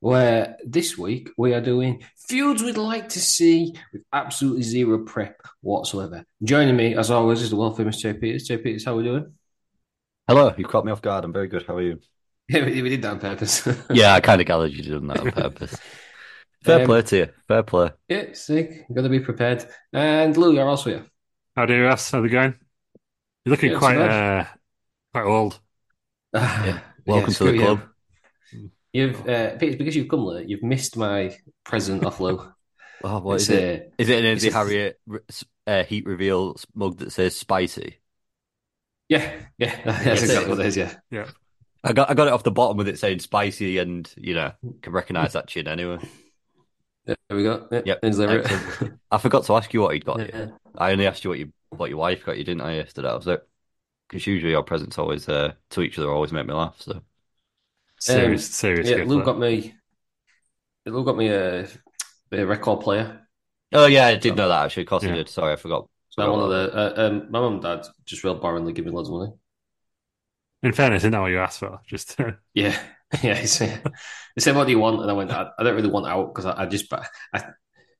where this week we are doing feuds we'd like to see with absolutely zero prep whatsoever. Joining me, as always, is the world famous Jay Peters. Jay Peters, how are we doing? Hello, you caught me off guard. I'm very good. How are you? Yeah, we, we did that on purpose. Yeah, I kind of gathered you did that on purpose. Fair Um, play to you. Fair play. yeah, sick. Got to be prepared. And Lou, you're also here. How do you, Russ? How's it going? You're looking Yeah, quite uh, quite old. Yeah. Welcome to screw the you. Club. You've uh, Peters, because you've come late, you've missed my present off Lou. Oh, what It's, it? uh, Is it an it's Andy a- Harriet uh, heat reveal mug that says spicy? Yeah, yeah, that's exactly what it is. Yeah, Yeah. I got I got it off the bottom with it saying spicy, and you know can recognise that chin anyway. there we go. Yeah, Yep, Ends there. I forgot to ask you what he'd got. Yeah. I only asked you what you what your wife got you, didn't I? Yesterday, I was it? Because usually our presents always uh, to each other always make me laugh. So Serious, serious. Yeah, Lou got me. Lou got me a, a record player. oh yeah, I did know that actually. Of course I did. Sorry, I forgot. So one of the uh, um, my mum and dad just real boringly give me loads of money. In fairness, isn't that what you asked for? Just Yeah, yeah. He said, he said, "What do you want?" And I went, "I, I don't really want out because I, I just buy." I, it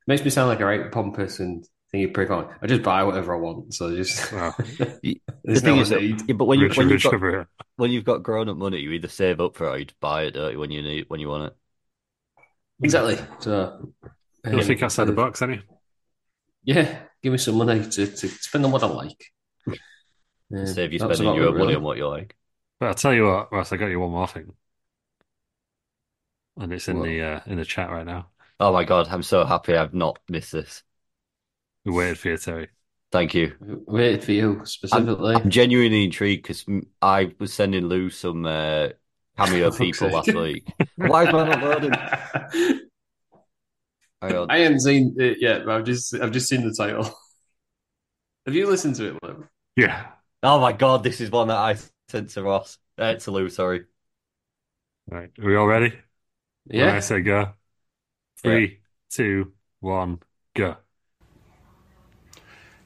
makes me sound like a right pompous and thingy prick on. I just buy whatever I want. So just Wow. The there's thing no is, need. yeah, but when you when you've got over when you've got grown up money, you either save up for it or you buy it, don't you, when you need when you want it. Exactly. So You'll um, think outside the box, any? Yeah, give me some money to, to spend on what I like. Yeah, Save you spending your it, money really. on what you like. But I'll tell you what, Russ, I got you one more thing, and it's in What? the uh, in the chat right now. Oh my god, I'm so happy I've not missed this. We waited for you, Terry. Thank you. Waited for you specifically. I'm genuinely intrigued because I was sending Lou some uh, cameo Fuck's people last week. Why is mine not loading? Hang on. I haven't seen it yet, but I've just I've just seen the title. Have you listened to it, Lou? Yeah. Oh my god, this is one that I sent to Ross. Uh, to Lou, sorry. Right. Are we all ready? When Yeah. I say go. Three, two, one, go.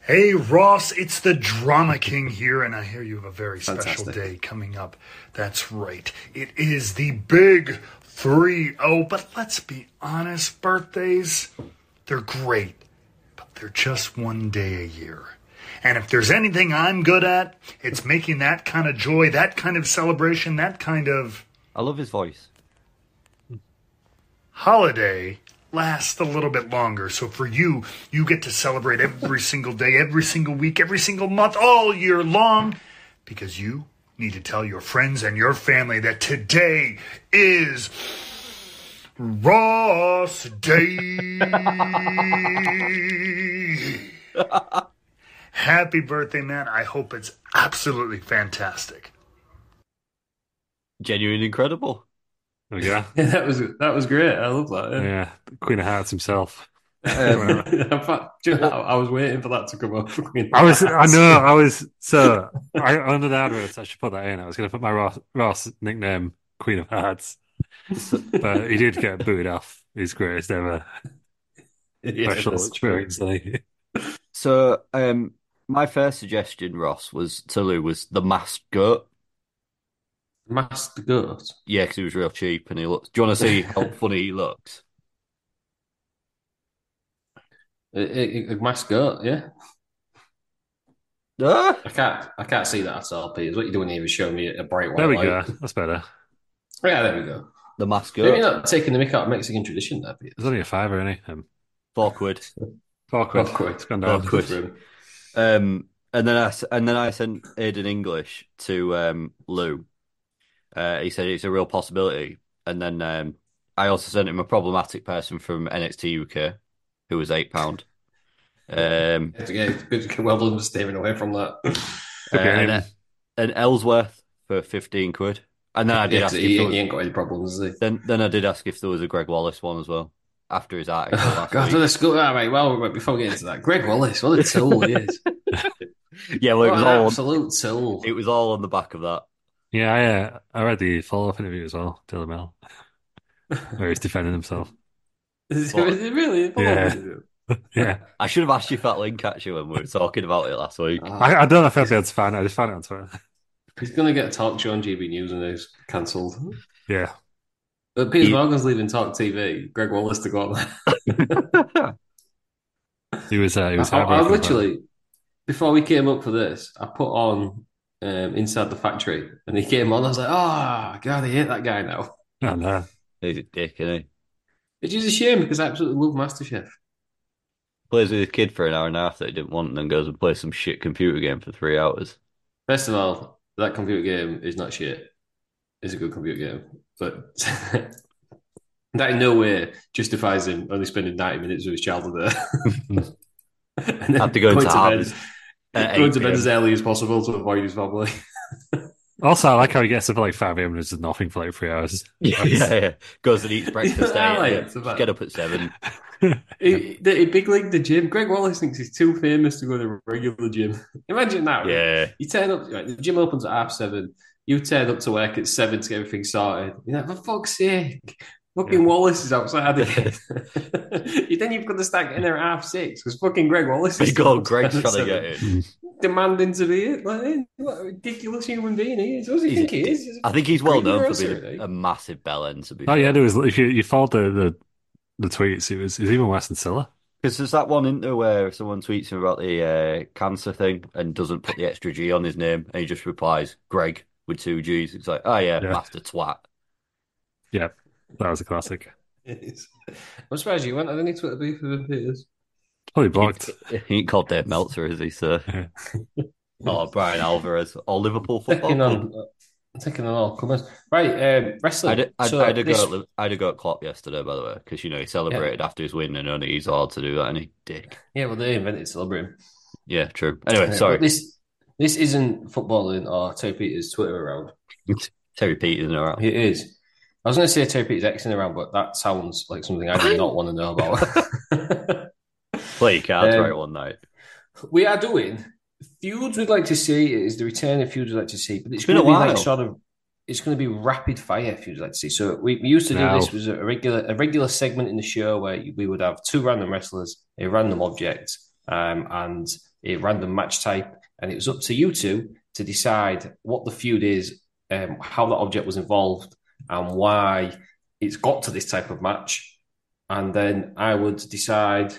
Hey Ross, it's the Drama King here, and I hear you have a very special day coming up. That's right. It is the big 3 0. But let's be honest, birthdays, they're great, but they're just one day a year. And if there's anything I'm good at, it's making that kind of joy, that kind of celebration, that kind of I love his voice. holiday last a little bit longer. So for you, you get to celebrate every single day, every single week, every single month, all year long, because you need to tell your friends and your family that today is Ross Day. Happy birthday, man. I hope it's absolutely fantastic. Genuine incredible. There we go. Yeah, that was that was great. I love that. Yeah. Yeah. Queen of Hearts himself. In fact, you know, I, I was waiting for that to come up. I was, I know, I was, so, I, under the adverts, I should put that in. I was going to put my Ross, Ross nickname, Queen of Hearts. But he did get booted off his greatest ever Yeah, special experience. Like, So, um, my first suggestion, Ross, was to Lou was the masked goat. Masked goat. Yeah, because he was real cheap and he looks. Do you want to see how funny he looks? A, a, a masked goat, yeah. Ah! I can't I can't see that at all, Peters. What you doing here is showing me a bright white There we light. go. That's better. Yeah, there we go. The masked Maybe goat. not taking the mick out of Mexican tradition there, Peters. There's only a fiver, any. Um, Four quid. four quid. Four quid. It's gone Four down. quid. Um, and then I s- and then I sent Aiden English to um, Lou. Uh, he said it's a real possibility. And then um, I also sent him a problematic person from NXT UK, who was eight pound. Um, Good to good to get well done for steering away from that. uh, and, uh, and Ellsworth for fifteen quid. And then I did Yeah, ask if he, there he was, ain't got any problems, is he? then then I did ask if there was a Gregg Wallace one as well after his article last God, week. for the school, ah, mate. Well, wait, before we get into that, Gregg Wallace, what a tool he is. Yeah, well, it What was an all absolute tool. it was all on the back of that. Yeah, I, uh, I read the follow-up interview as well, Daily Mail, where he's defending himself. Is it really? Yeah. Yeah, I should have asked you for that link actually when we were talking about it last week. Ah, I, I don't know if I'd be able to find it. I just found it on Twitter. he's going to get a talk show on GB News and it's cancelled. Yeah, But Piers He- Morgan's leaving Talk TV. Gregg Wallace to go on there. he was. Uh, he was. I, I heartbroken about it. literally, before we came up for this, I put on um, Inside the Factory and he came on. I was like, oh, God, I hate that guy now. Oh, no. He's a dick, isn't he? Which is a shame because I absolutely love MasterChef. Plays with his kid for an hour and a half that he didn't want, and then goes and plays some shit computer game for three hours. First of all, that computer game is not shit. It's a good computer game. But that in no way justifies him only spending 90 minutes with his child there. and then Had to go into bed, Harvard at going to bed as early as possible to avoid his family. Also, I like how he gets up at like 5 a.m. and does nothing for like three hours. Yeah, yeah, yeah. Goes and eats breakfast I at eh? like eight. about- Get up at seven. He, he, he big league the gym. Gregg Wallace thinks he's too famous to go to a regular gym. Imagine that. right? Yeah. You turn up, right, the gym opens at half seven. You turn up to work at seven to get everything sorted. You're like, for fuck's sake, fucking Yeah. Wallace is outside again. then you've got to start getting there at half six because fucking Gregg Wallace is Big old still Gregg's trying to get seven, in. Demanding to be it. Like, eh, what a ridiculous human being he is. What does he He's- think he is? He's a I think he's well known for being isn't a, a massive bell end, to be Oh yeah, there was. If you you followed the the, the tweets, it was it was even worse than Silla. Because there's that one in there where someone tweets him about the uh, cancer thing and doesn't put the extra G on his name, and he just replies Greg with two G's. It's like, oh yeah, Yeah. master twat. Yeah, that was a classic. It is. I'm surprised you went on any Twitter beef with him, Peters. Probably blocked. He ain't called Dave Meltzer, is he, sir? oh, Bryan Alvarez, or Liverpool football Taking club. on, taking on all comers. Right, um, wrestling. I did, I, So I did this- go at, I did go at Klopp yesterday, by the way, because you know he celebrated after his win, and only he's allowed to do that, and he dick. Yeah, well, they invented celebrating. Yeah, true. Anyway, Uh, sorry, but This this isn't footballing or Terry Peters' Twitter around. Terry Peters isn't around. It is. I was going to say Terry Peters' Xing around, but that sounds like something I do not want to know about. Play your cards Um, right one night. we are doing feuds we'd like to see. is the return of feuds we'd like to see, but it's It's been going to a be like while. sort of. It's going to be rapid fire feuds like to see. So we, we used to do Wow. this was a regular a regular segment in the show where we would have two random wrestlers, a random object, um, and a random match type, and it was up to you two to decide what the feud is, um, how that object was involved, and why it's got to this type of match, and then I would decide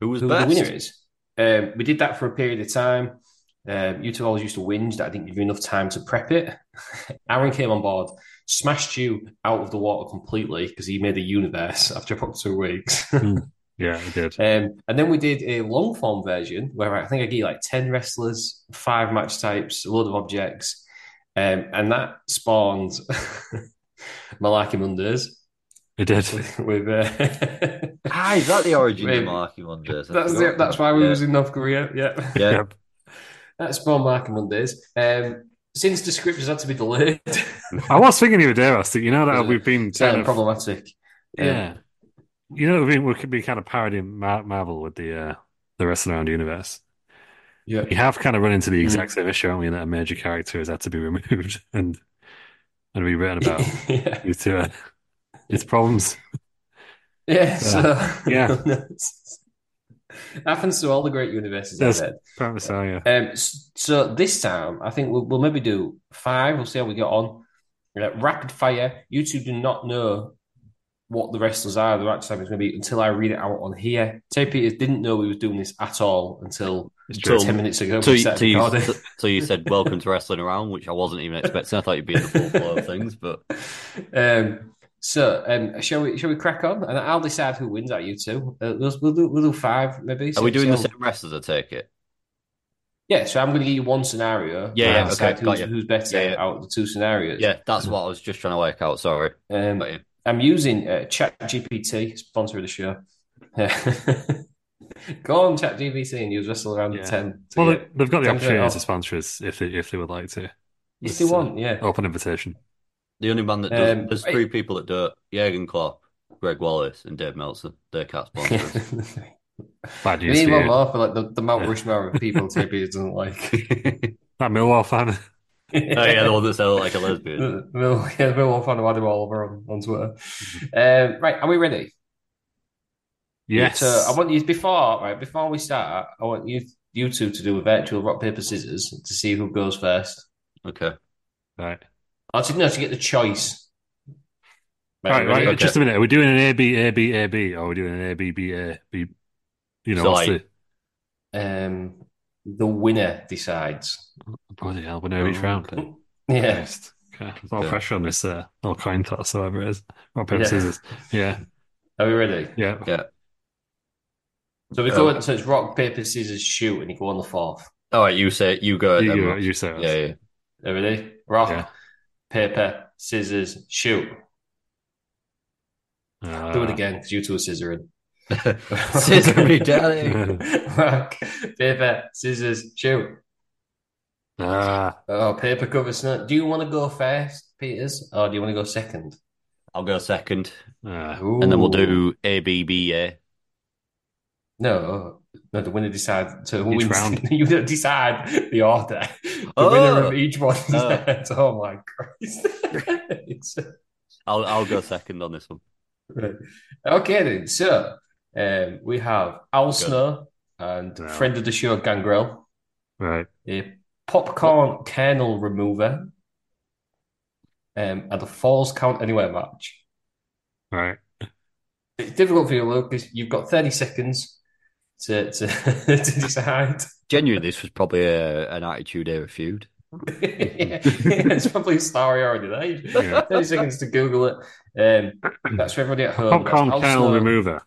Who was who best? the winner is. Um, we did that for a period of time. Um, you two always used to whinge that I didn't give you enough time to prep it. Aaron came on board, smashed you out of the water completely because he made a universe after about two weeks. um, Yeah, it did. and then we did a long form version where I think I gave you like 10 wrestlers, five match types, a load of objects. Um, and that spawned Malaki Mondays It did. with, with uh, Ah, is that the origin of Maybe. Marky Mondays? I that's forgot. it. That's why we Yeah. was in North Korea. Yeah. Yeah. Yep. That's Spawn Mark Mondays. Um, since the script has had to be delayed, I was thinking you were there, Rusty. You know that we've been kind kind of of problematic. yeah. You know, we we could be kind of parodying Mar- Marvel with the uh, the wrestling around universe. Yeah. We have kind of run into the Mm. exact same issue, haven't we? That a major character has had to be removed and and we written about yeah. due to uh, its problems. Yeah. So, Yeah. Happens to all the great universes I've apparently so, yeah. Um, so this time, I think we'll, we'll maybe do five. We'll see how we get on. Uh, rapid fire. You two do not know what the wrestlers are. The right time is going to be until I read it out on here. Tay Peters didn't know we were doing this at all until Till- ten minutes ago. So we you, so, you, so you said welcome to wrestling around, which I wasn't even expecting. I thought you'd be in the full flow of things, but Um, so, um, shall we? Shall we crack on? And I'll decide who wins out you two. Uh, we'll, we'll do we'll do five maybe. are we doing the So- same wrestlers? I take it. Yeah. So I'm going to give you one scenario. Yeah, yeah, I'll okay, got who's, you. who's better Yeah, yeah. out of the two scenarios. Yeah, that's what I was just trying to work out. Sorry. Um, I'm using uh, ChatGPT, sponsor of the show. Go on Chat ChatGPT and use Wrestle Around Yeah. the 10. Well, get- they- they've got the opportunity off. to sponsor us if they if they would like to. If It's, they uh, want, yeah. Open invitation. The only man that does, Um, there's right. three people that do it: Jurgen Klopp, Gregg Wallace, and Dave Meltzer. They can't sponsor us. Bad we news need for one you. more for like the, the Mount Rushmore of people Tappies doesn't like. That Millwall fan. oh yeah, the one that sounded like a lesbian. The Mill, yeah, Mill fan who had him all over on, on Twitter. Um, right, are we ready? Yes. So I want you before right before we start. I want you you two to do a virtual rock paper scissors to see who goes first. Okay. right. Or to, no, to get the choice. Right, right. ready? Just a minute. Are we doing an A B A B A B or are we doing an A B B A B? You know, So, what's like- Um, the winner decides. bloody hell? We know each round. Okay. Yeah. Christ. Okay. There's no Okay. pressure on this uh, little coin toss, whatever it is. Rock, paper, Yeah. scissors. Yeah. Are we ready? Yeah. Yeah. So we go. so it's rock paper scissors shoot, and you go on the fourth. All right, you say you go. You, then, you, you say it. yeah, yeah. Are we ready? Rock, Yeah. Paper, scissors, shoot. Uh, Do it again because you two are scissoring. Scissor me, darling. Rock, paper, scissors, shoot. Ah, Oh, paper covers snow. Do you want to go first, Peters, or do you want to go second? I'll go second, ah. and then we'll Ooh. do A B B A. No, no, the winner decides. So who Each wins? round. you decide the order. The Oh. winner of each one. Oh. Oh my Christ! I'll I'll go second on this one. right. Okay then. So um, we have Al Snow and Yeah. friend of the show Gangrel, Right. a popcorn kernel remover, um, and a falls count anywhere match. Right. It's difficult for you, Luke, because you've got thirty seconds to to, to decide. Genuinely, this was probably a, an attitude era feud. yeah, it's probably a story already there. Yeah. 30 seconds to Google it. Um, that's for everybody at home. Popcorn That's kernel remover.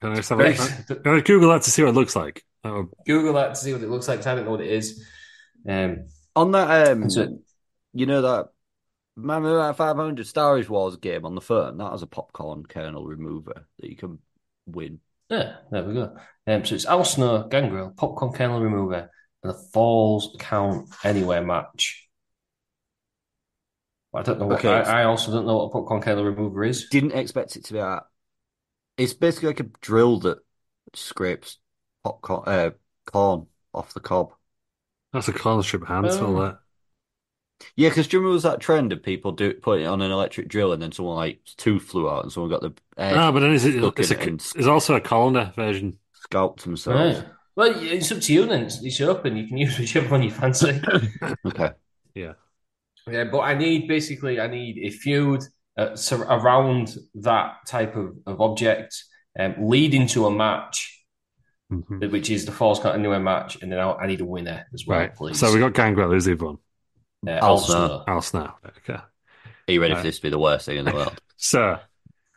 Can I just have a, can I Google that to see what it looks like? Oh, Google that to see what it looks like. 'cause I don't know what it is. Um, On that, um, so- you know that remember that 500 Star Wars game on the phone? That has a popcorn kernel remover that you can win. Yeah, there we go. Um, so it's Al Snow, Gangrel, Popcorn Kernel Remover, and a Falls Count Anywhere match. I don't know what. Okay. I, I also don't know what a Popcorn Kernel Remover is. Didn't expect it to be that. It's basically like a drill that scrapes popcorn, uh, corn off the cob. that's a corner strip hand smell Oh. that. Yeah, because do you remember was that trend of people do putting it on an electric drill and then someone like tooth flew out and someone got the edge Ah, but then it's, stuck it's, in a, it and it's also a colander version. scalped themselves. Right. Well, it's up to you then. It's, it's open. You can use whichever one you fancy. Okay. Yeah. Yeah, but I need basically I need a feud uh, sur- around that type of, of object, um, leading to a match, Mhm. which is the Falls Count Anywhere match, and then I'll, I need a winner as well, Right. please. So we got Gangrel. Who's the other one? Uh, Al Snow. Al Snow. Okay. Are you ready for this to be the worst thing in the world? Sir.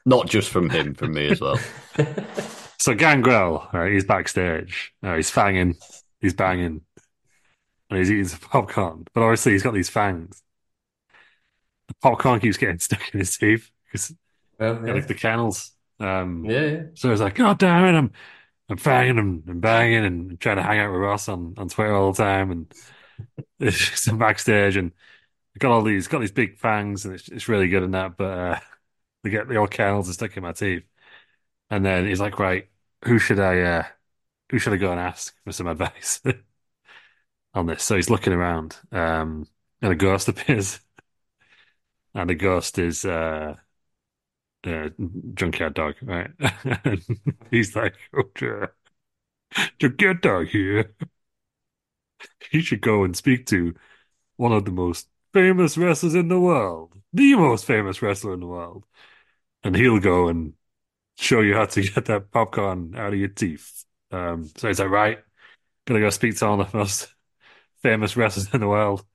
Not just from him, from me as well. so Gangrel, right? He's backstage. Uh, he's fanging. He's banging. And he's eating some popcorn. But obviously, he's got these fangs. The popcorn keeps getting stuck in his teeth because Well, yeah. like the kennels. Um, yeah, yeah. So it's like, God damn it, I'm I'm fanging him and banging and trying to hang out with Ross on, on Twitter all the time and I'm backstage and got all these got these big fangs and it's it's really good in that, but uh they get the old kernels are stuck in my teeth. And then he's like, Right, who should I uh who should I go and ask for some advice on this? So he's looking around, um and a ghost appears. And the ghost is uh uh, junkyard dog, right? He's like, oh, get down here, you should go and speak to one of the most famous wrestlers in the world, the most famous wrestler in the world, and he'll go and show you how to get that popcorn out of your teeth. Um, so he's like, right, gonna go speak to one of the most famous wrestlers in the world.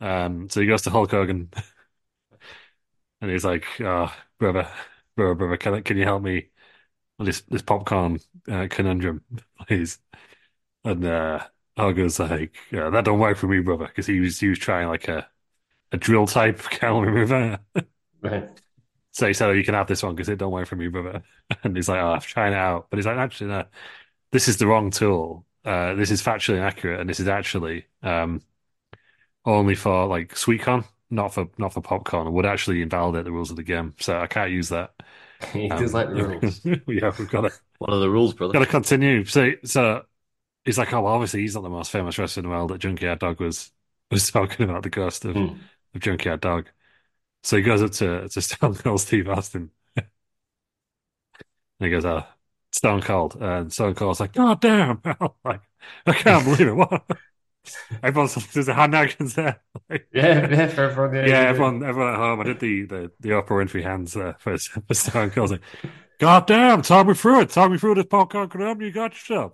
Um, so he goes to Hulk Hogan, and he's like, oh, brother, brother, brother, can can you help me with this this popcorn uh, conundrum, please? And uh, Hogan's like, yeah, that don't work for me, brother, because he was he was trying like a a drill type kettle remover. Right. So he said, oh, you can have this one because it don't work for me, brother. And he's like, oh, I'm trying it out. But he's like, actually, no, this is the wrong tool. Uh, this is factually inaccurate, and this is actually um, only for like sweet corn, not for not for popcorn, It would actually invalidate the rules of the game. So I can't use that. He Um, does like the rules. yeah, we've got to One of the rules, brother. got to continue. So so he's like, oh, well, obviously he's not the most famous wrestler in the world. That Junkyard Dog was was talking about the ghost of, Hmm. of Junkyard Dog. So he goes up to to Stone Cold Steve Austin, and he goes, "Oh, Stone Cold," and Stone Cold's like, "God damn!" like, I can't believe it. What? Everyone's there's a hand actions there. Like, Yeah, yeah, for everyone. Yeah, yeah, everyone, everyone at home. I did the the, the Oprah Winfrey hands there for, for Stone Cold. Like, God damn, talk me through it. Talk me through this popcorn you got yourself.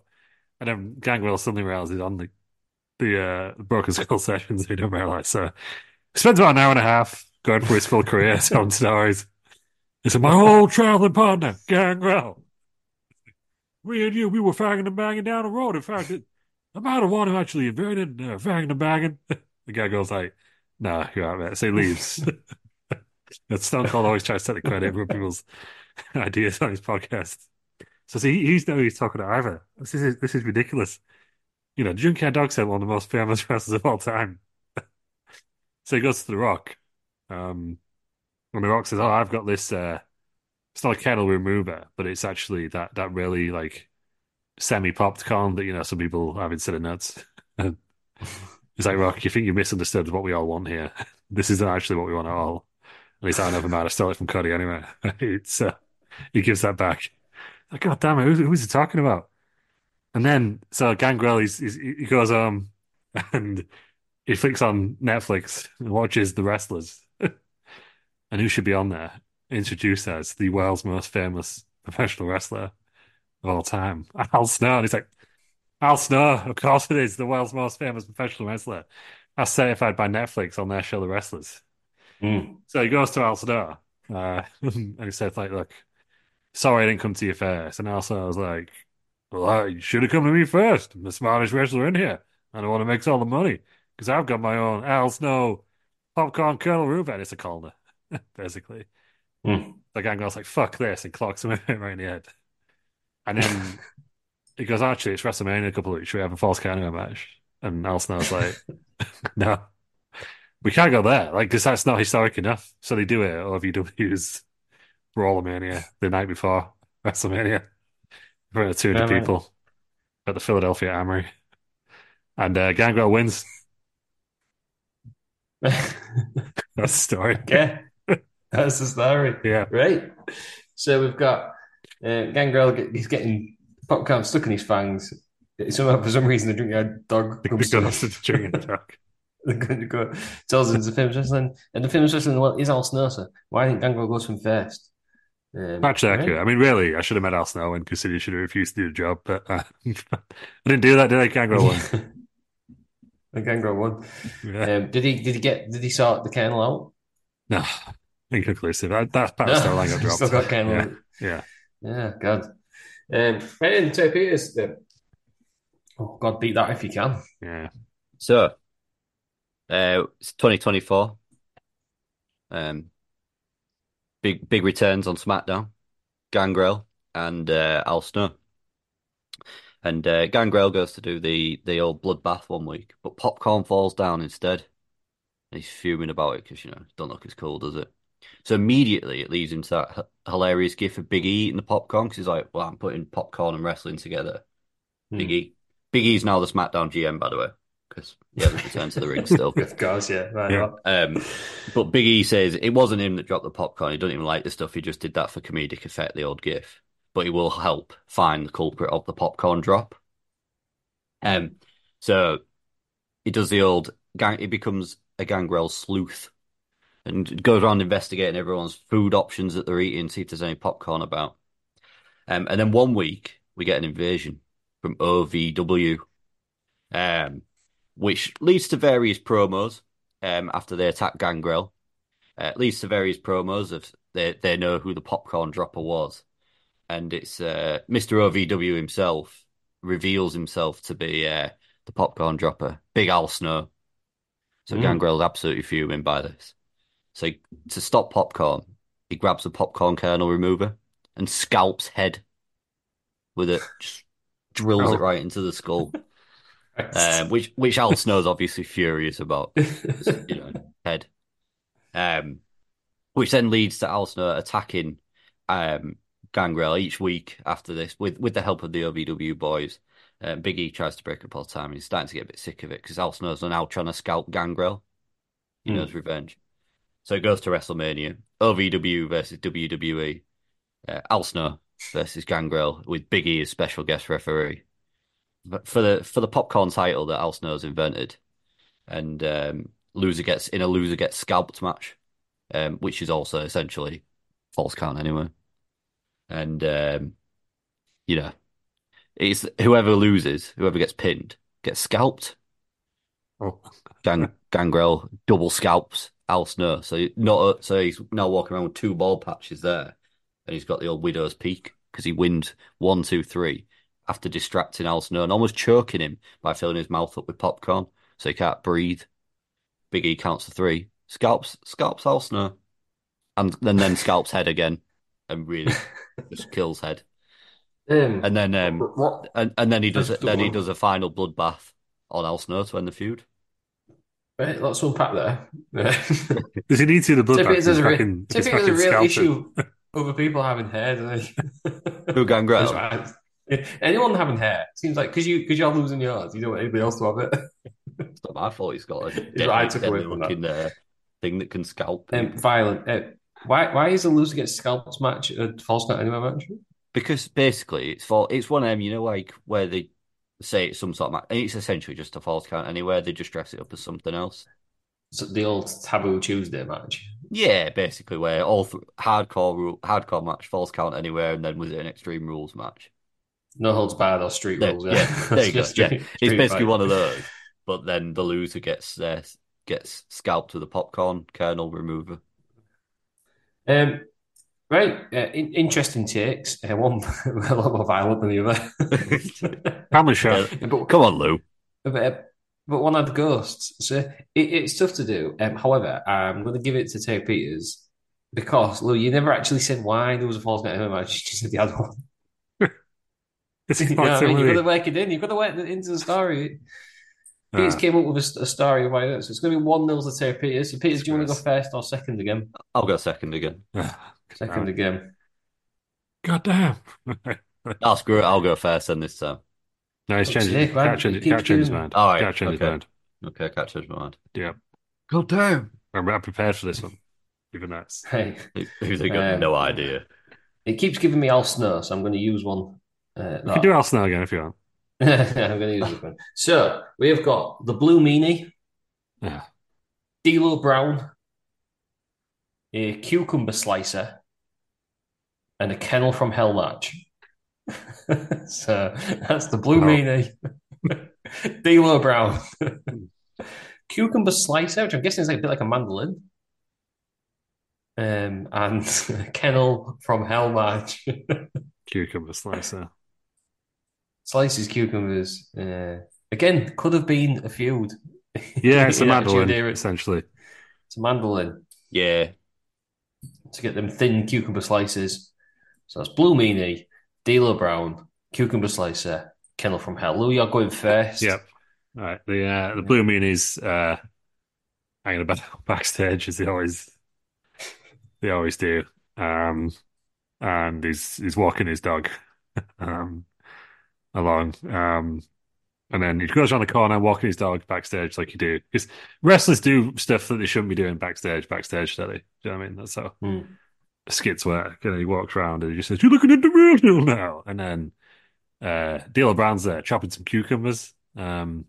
And then Gangrel suddenly realizes on the the uh, Broken Skull sessions he didn't realize. So he spends about an hour and a half going through his full career, telling stories. He said, My old traveling partner, Gangrel. We and you, we were fagging and banging down the road. In fact, it, I'm not the one who actually invented uh, fanging and banging. The guy goes like, Nah, you're out, man. So he leaves. and Stone Cold always tries to take the credit for people's ideas on his podcast. So see, he's no he's talking to either. This is this is ridiculous. You know, Junkyard Dog said one of the most famous wrestlers of all time. so he goes to The Rock. Um, and The Rock says, "Oh, I've got this. Uh, it's not a kettle remover, but it's actually that that really like semi-popped corn that you know some people have instead of nuts." He's like, "Rock, you think you misunderstood what we all want here? This isn't actually what we want at all." At least "I never mind. I stole it from Cody anyway." it's uh, he gives that back. Like, God damn it, who's, who's he talking about? And then, so Gangrel, he's, he's, he goes home and he flicks on Netflix and watches The Wrestlers. and who should be on there? Introduced as the world's most famous professional wrestler of all time, Al Snow. And he's like, Al Snow, of course it is, the world's most famous professional wrestler. As certified by Netflix on their show, The Wrestlers. Mm. So he goes to Al Snow uh, and he says, like, look, sorry I didn't come to you first. And also I was like, well, you should have come to me first. I'm the smartest wrestler in here. And I don't want to make all the money because I've got my own Al Snow popcorn kernel Reuben. It's a calendar, basically. Mm. The gang was like, fuck this, and clocks him right in the head. And then he goes, actually, it's WrestleMania a couple of weeks. Should we have a falls count match? And Al Snow's like, no, we can't go there. Like, because that's not historic enough. So they do it at OVW's Brawlermania the night before WrestleMania in front of 200 Yeah, people at the Philadelphia Armory. And uh, Gangrel wins. That's the story. yeah, that's the story. Yeah. Right. So we've got uh, Gangrel. He's getting popcorn stuck in his fangs. Somehow, for some reason, the junkyard dog comes to Because it's a drinking truck. the go tells him it's a famous wrestling, and the famous wrestling well, is Al. So why didn't Gangrel go to him first? Um, Actually, right? accurate. I mean, really, I should have met Al Snow and considered he should have refused to do the job, but uh, I didn't do that, did I? Gangrel won. The Gangrel won. Yeah. Um, did he? Did he get? Did he sort the kennel out? No, inconclusive. That, that part still line got dropped. Still got kennel. Yeah, out. yeah. Yeah, God. Um, right in Terry Peters. The, oh God, beat that if you can. Yeah. So, uh, it's 2024. Um, big big returns on SmackDown. Gangrel and uh, Al Snow. And uh, Gangrel goes to do the the old bloodbath one week, but Popcorn falls down instead. And he's fuming about it because you know it don't look as cool, does it? So immediately it leads into that h- hilarious gif of Big E eating the popcorn because he's like, "Well, I'm putting popcorn and wrestling together." Big Hmm. E, Big E's now the SmackDown GM, by the way, because he hasn't returned to the ring still. Of course, yeah. Right Yeah. Um, but Big E says it wasn't him that dropped the popcorn. He doesn't even like the stuff. He just did that for comedic effect, the old gif. But he will help find the culprit of the popcorn drop. Um, so he does the old gang. He becomes a Gangrel sleuth and goes around investigating everyone's food options that they're eating, see if there's any popcorn about. Um, and then one week we get an invasion from OVW, um, which leads to various promos um, after they attack Gangrel. Uh, leads to various promos of they they know who the popcorn dropper was, and it's uh, Mr. OVW himself reveals himself to be uh, the popcorn dropper, Big Al Snow. So Mm. Gangrel's absolutely fuming by this. So he- to stop popcorn, he grabs the popcorn kernel remover and scalps head with it, just drills Oh. it right into the skull. um, which which Al Snow's obviously furious about. You know, head. Um, which then leads to Al Snow attacking um, Gangrel each week after this with with the help of the OVW boys. Um, Big E tries to break up all the time. He's starting to get a bit sick of it because Al Snow's now trying to scalp Gangrel. He Hmm. knows revenge. So it goes to WrestleMania. OVW versus WWE. Uh, Al Snow versus Gangrel with Big E as special guest referee. But for the for the popcorn title that Al Snow's invented, and um, loser gets in a loser gets scalped match, um, which is also essentially false count anyway. And um, you know, it's whoever loses, whoever gets pinned, gets scalped. Oh, Gang, Gangrel double scalps Al Snow, so not so he's now walking around with two ball patches there, and he's got the old widow's peak because he wins one, two, three after distracting Al Snow and almost choking him by filling his mouth up with popcorn, so he can't breathe. Big E counts to three, scalps scalps Al Snow, and then then scalps head again, and really just kills head, Um, and then um what? and, and then he does That's the then he does a final bloodbath on Al Snow to end the feud. Right, let's unpack there. does he need to the blood Typically, bath? there's a, re- fucking, typically there's a real scalped issue over people having hair. Don't they? Who Gangrel? That's right. Anyone having hair It seems like because you because you're losing yours, you don't want anybody else to have it. It's not my fault. He's got a deadly, right, I took away deadly that. looking uh, thing that can scalp. Um, violent. Uh, why why is the loser gets scalped match a falls count anywhere match? Because basically, it's for it's one of them, you know, like where they say it's some sort of match, and it's essentially just a falls count anywhere. They just dress it up as something else. So the old taboo Tuesday match. Yeah, basically, where all th- hardcore rule, hardcore match, falls count anywhere, and then was it an extreme rules match? No holds barred or street There, rules. yeah, Yeah, there you go. Just Yeah, street- it's basically fight. one of those. But then the loser gets uh, gets scalped with a popcorn kernel remover. Um, right, uh, in- interesting takes. Uh, one a lot more violent than the other. Family show. Yeah. but, Come on, Lou. but, but one had ghosts, so it, it's tough to do. Um, however, I'm going to give it to Terry Peters because Lou, you never actually said why there was a false net match. You just said the other one. It's you know I mean? You've got to work it in. You've got to work it into the story. Peters came up with a, a story of why. So it's going to be one 0 to Terry Peters. So Peters, do you want to go first or second again? I'll go second again. Second again. God damn. I'll screw it. I'll go first then this time. No, he's Fuck's changed. sake, man. Can't change, It keeps can't change his mind. All right, Can't okay. his mind. Okay, catch his mind. Yeah. God damn. I'm, I'm prepared for this one. Even that's. Hey, Who's got Um, no idea? it keeps giving me Al Snow, so I'm going to use one. Uh, You can do Al Snow again if you want. I'm going to use one. So we have got the Blue Meanie, Yeah. D'Lo Brown, a cucumber slicer, and a kennel from Hell match. so that's the Blue Wow. Meanie, D'Lo Brown, cucumber slicer, which I'm guessing is like a bit like a mandolin. Um, and kennel from Hell match. Cucumber slicer. Slices cucumbers. Uh, again, could have been a feud. Yeah, it's a mandolin, essentially. It's a mandolin Yeah. to get them thin cucumber slices. So that's Blue Meanie, D'Lo Brown, cucumber slicer, Kennel from Hell. Lou, you're going first. Yep. All right. The uh, the blue meanies uh, hanging about backstage as they always they always do. Um, and he's he's walking his dog um, along. Um, and then he goes around the corner walking his dog backstage like you do. Because wrestlers do stuff that they shouldn't be doing backstage, backstage, don't they? Do you know what I mean? That's how Hmm. skits work. And he walks around and he just says, You're looking at the real deal now. And then uh D'Lo Brown's there chopping some cucumbers Um,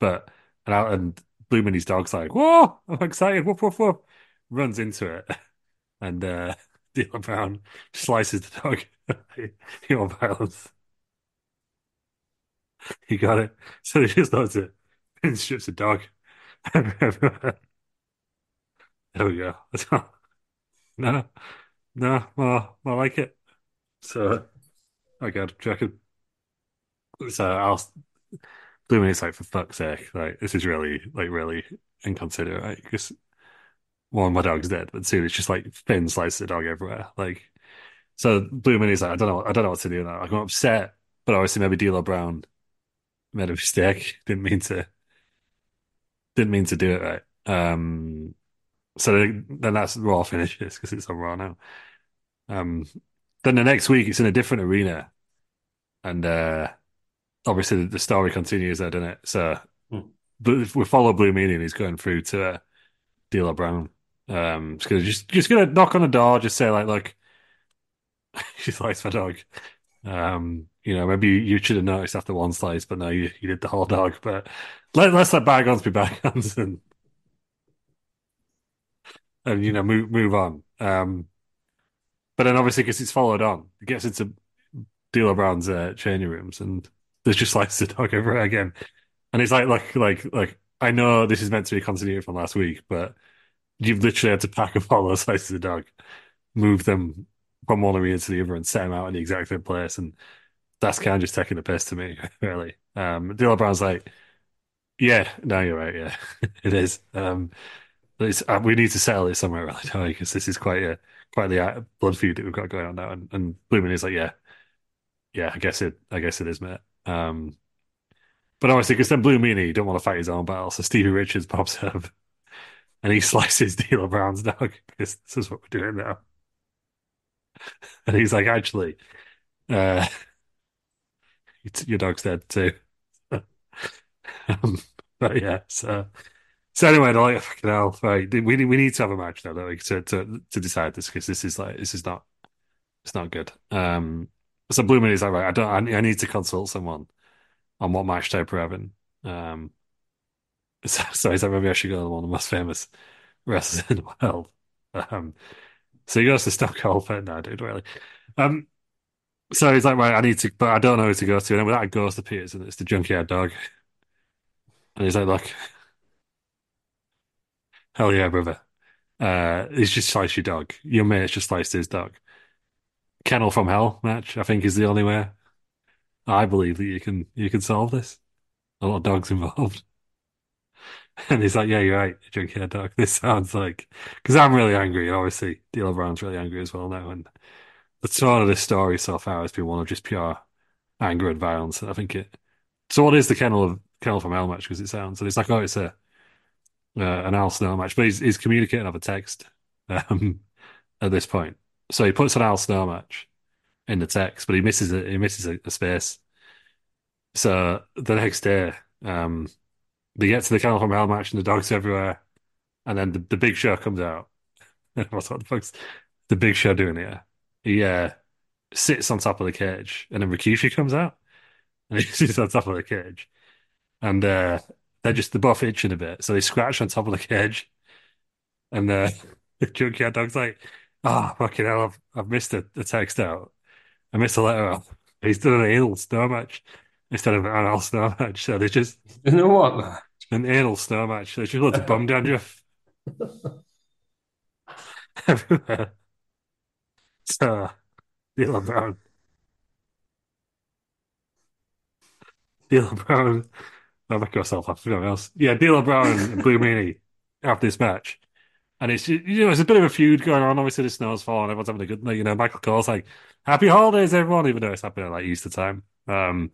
but and out and Blue Meanie's dog's like, "Whoa, I'm excited!" Whoop whoop whoop, runs into it, and uh, D'Lo Brown slices the dog. Your violence. He got it. So he just loads it and strips the dog. there we go. no, no, more, more like it. So, oh do you reckon? So I'll. Blue Meanie's like, for fuck's sake, like this is really, like, really inconsiderate. Right? Because one, my dog's dead, but two, it's just like thin slices of dog everywhere. Like, so Blue Meanie's like, I don't know, I don't know what to do now. Like, I'm upset, but obviously maybe D'Lo Brown made a mistake. Didn't mean to. Didn't mean to do it right. Um, so then that's Raw finishes because it's on Raw now. Um, then the next week it's in a different arena, and uh, obviously the story continues there, doesn't it? So Hmm. we follow Blue Meanie and he's going through to uh, D'Lo Brown. Um, just gonna just just gonna knock on the door, just say like, look, she likes my dog. Um, you know, maybe you should have noticed after one slice, but no, you, you did the whole dog. But let, let's let bygones be bygones and and you know move move on. Um, but then obviously because it's followed on, it gets into D'Lo Brown's uh, changing rooms and there's just slices of dog everywhere again, and it's like like like like I know this is meant to be continuity from last week, but you've literally had to pack up all those slices of dog, move them from one arena to the other, and set them out in the exact same place, and that's kind of just taking the piss to me, really. Um, Brown's like, yeah, no, you're right, yeah, it is. Um, it's, uh, we need to settle this somewhere, really, don't we? Because this is quite a quite the uh, blood feud that we've got going on now, and and is like, yeah, yeah, I guess it, I guess it is, mate. Um, but obviously, because then Blue Meanie don't want to fight his own battle, so Stevie Richards pops up and he slices D'Lo Brown's dog this is what we're doing now. And he's like, actually, uh, your dog's dead too. um, but yeah, so so anyway, like, fucking hell, right? We we need to have a match now, though, to to to decide this because this is like this is not it's not good. Um, so Blue is like, right, I don't, I, I need to consult someone on what match type we're having. Um, so, so he's like, maybe I should go to one of the most famous wrestlers in the world. Um, so he goes to Cold, but no, dude, really. Um, so he's like, right, I need to, but I don't know who to go to. And then with that ghost appears, and it's the junkyard dog. And he's like, look, hell yeah, brother. Uh, he's just sliced your dog. Your mate's just sliced his dog. Kennel from Hell match, I think, is the only way. I believe that you can you can solve this. A lot of dogs involved. And he's like, yeah, you're right, junkyard dog. This sounds like because I'm really angry, and obviously D'Lo Brown's really angry as well now. And the start of this story so far has been one of just pure anger and violence. I think it. So what is the kennel of kennel from Hell match? Because it sounds and it's like, oh, it's a uh, an Al Snow match, but he's he's communicating over text um, at this point. So he puts an Al Snow match in the text, but he misses it. He misses a, a space. So the next day, um, they get to the Kennel from Hell match, and the dogs everywhere, and then the, the Big Show comes out. What the fuck's the Big Show doing here? He uh, sits on top of the cage, and then Rikishi comes out, and he sits on top of the cage, and uh, they're just they're both itching a bit, so they scratch on top of the cage, and uh, the junkyard dog's like, "Ah, fucking hell, I've I've missed a, a text out, I missed a letter out." He's done an anal snow match instead of an anal snow match, so they just You know what? an anal snow match. There's just loads of bum dandruff everywhere. D'Lo Brown. D'Lo Brown. I'll make myself laugh. Something else. Yeah, D'Lo Brown and Blue Meanie have this match. And it's, you know, it's a bit of a feud going on. Obviously, the snow's falling. Everyone's having a good, night. you know, Michael Cole's like, happy holidays, everyone, even though it's happening at like Easter time. Um,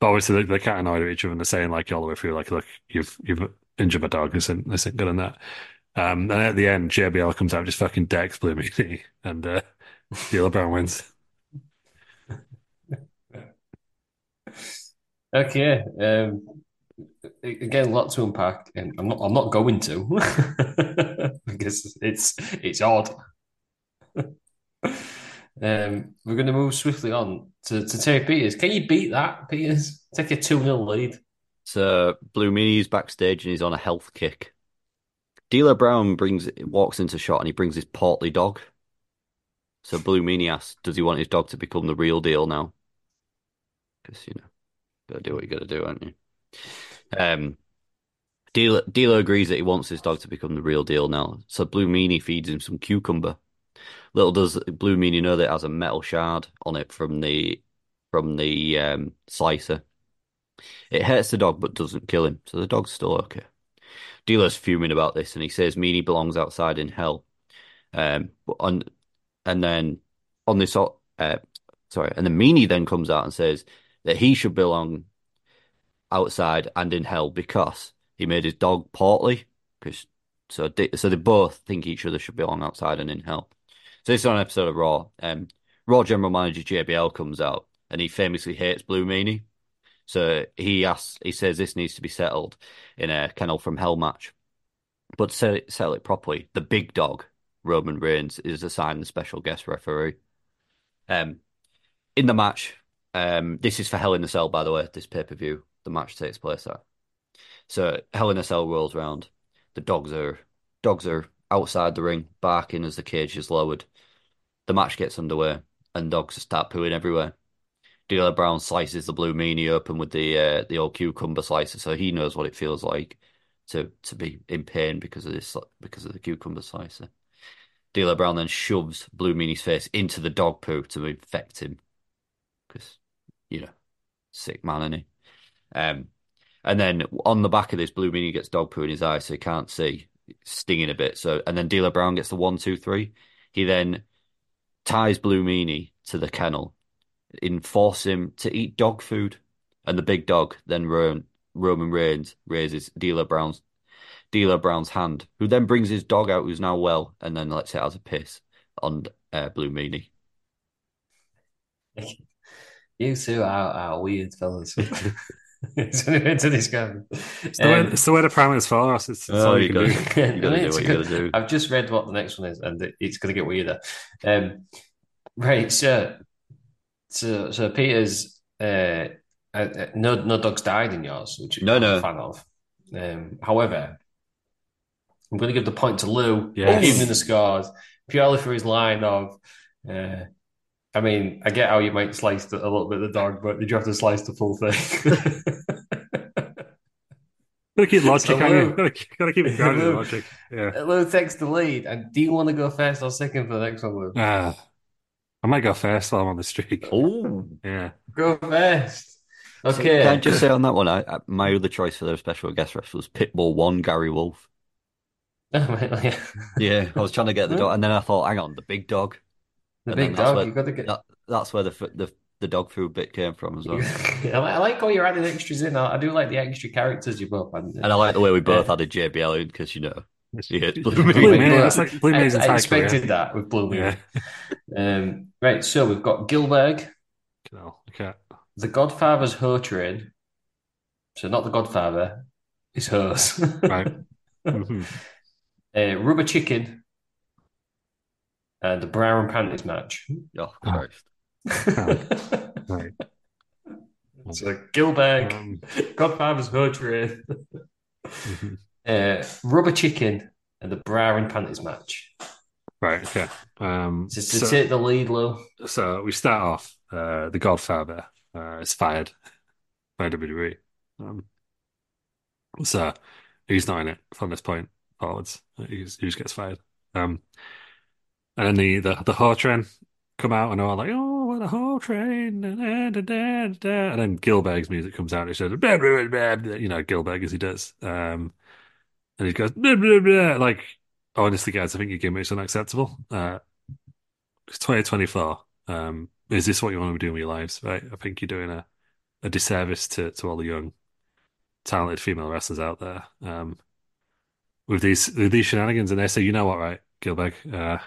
but obviously, they, they can't annoy at each other and they're saying, like, all the way through, like, look, you've, you've injured my dog. This isn't, this isn't good in that. Um, and at the end, JBL comes out and just fucking decks Blue Meanie and, uh, D'Lo Brown wins. Okay. Um, again, a lot to unpack, and I'm not. I'm not going to because it's it's odd. Um, we're going to move swiftly on to, to Terry Peters. Can you beat that, Peters? Take a 2 0 lead. So Blue Meanie's backstage and he's on a health kick. D'Lo Brown brings walks into shot and he brings his portly dog. So Blue Meanie asks, does he want his dog to become the real deal now? Because you know, gotta do what you gotta do, aren't you? Um, D'Lo agrees that he wants his dog to become the real deal now. So Blue Meanie feeds him some cucumber. Little does Blue Meanie know that it has a metal shard on it from the from the um, slicer. It hurts the dog but doesn't kill him, so the dog's still okay. D'Lo's fuming about this and he says Meanie belongs outside in hell. Um, on and then on this, uh, sorry, and then Meanie then comes out and says that he should belong outside and in hell because he made his dog portly. Because so so they both think each other should belong outside and in hell. So this is on an episode of Raw. Um, Raw general manager JBL comes out and he famously hates Blue Meanie. So he asks, he says this needs to be settled in a kennel from hell match. But it, settle it properly, the big dog, Roman Reigns, is assigned the special guest referee. Um, in the match, um, this is for Hell in a Cell, by the way, this pay per view. The match takes place at. So Hell in a Cell rolls round. The dogs are dogs are outside the ring, barking as the cage is lowered. The match gets underway, and dogs start pooing everywhere. D'Lo Brown slices the blue meanie open with the uh, the old cucumber slicer, so he knows what it feels like to to be in pain because of this because of the cucumber slicer. D'Lo Brown then shoves Blue Meanie's face into the dog poo to infect him, because you know, sick man, is he? Um, and then on the back of this, Blue Meanie gets dog poo in his eye, so he can't see, stinging a bit. So and then D'Lo Brown gets the one, two, three. He then ties Blue Meanie to the kennel, enforce him to eat dog food, and the big dog then Roman Reigns raises D'Lo Brown's D'Lo Brown's hand, who then brings his dog out, who's now well, and then lets it out a piss on uh, Blue Meanie. You two are, are weird fellas. it's into this game. It's the, way, Um, it's the way the parameters for us. It's, it's Oh, all you you got can do. You gotta do what you gotta do. I've just read what the next one is, and it- it's going to get weirder. Um, right, so so so Peter's uh, uh, uh, no no dogs died in yours, which No, I'm no. fan of. Um, however, I'm going to give the point to Lew, Yes. even in the scores, purely for his line of. Uh, I mean, I get how you might slice the, a little bit of the dog, but did you have to slice the full thing? Gotta keep logic So on you. Gotta, keep- gotta keep it grounded Lew- logic. Yeah. Lew takes the lead. And do you want to go first or second for the next one, Lew? Ah, I might go first while I'm on the streak. Oh, Yeah. Go first. Okay, can Okay. I just say on that one? I, I, my other choice for the special guest ref was Pitbull One, Gary Wolfe. The Yeah, I was trying to get the dog, and then I thought, hang on, the big dog. And big that's dog. where- You got to get. That, that's where the the the dog food bit came from as well. I like- all your added extras in. I I do like the extra characters you both had. And I like the way we both Yeah. added JBL in because you know he hates Blue Blue Meanie. Meanie. Meanie, that's like Blue I, Meanie's I expected career. that with Blue Meanie. Yeah. Um, right, so we've got Gillberg, No, okay. The Godfather's Ho Train. So not The Godfather, it's hers. Right. Mhm. Uh, Rubber Chicken, and the Bra and Panties match. Oh Christ! Right. so Gillberg, Um, Godfather's Her mhm. uh, Rubber Chicken, and the Bra and Panties match. Right, okay. Um, So to so, take the lead, Lew. so we start off, uh, The Godfather uh, is fired by WWE. Um, so he's not in it from this point forwards. He's, he just gets fired. Um, and then the, the, the whore train come out and all like, oh, what a whore train. And then Gillberg's music comes out and he says, blah, blah, blah, you know, Gillberg as he does. Um, and he goes, blah, blah, blah. like, honestly, guys, I think your gimmick is unacceptable. Uh, it's 2024. Um, is this what you want to be doing with your lives? Right? I think you're doing a, a disservice to, to all the young, talented female wrestlers out there. Um, with these with these shenanigans, and they say, you know what, right, Gilbert, uh,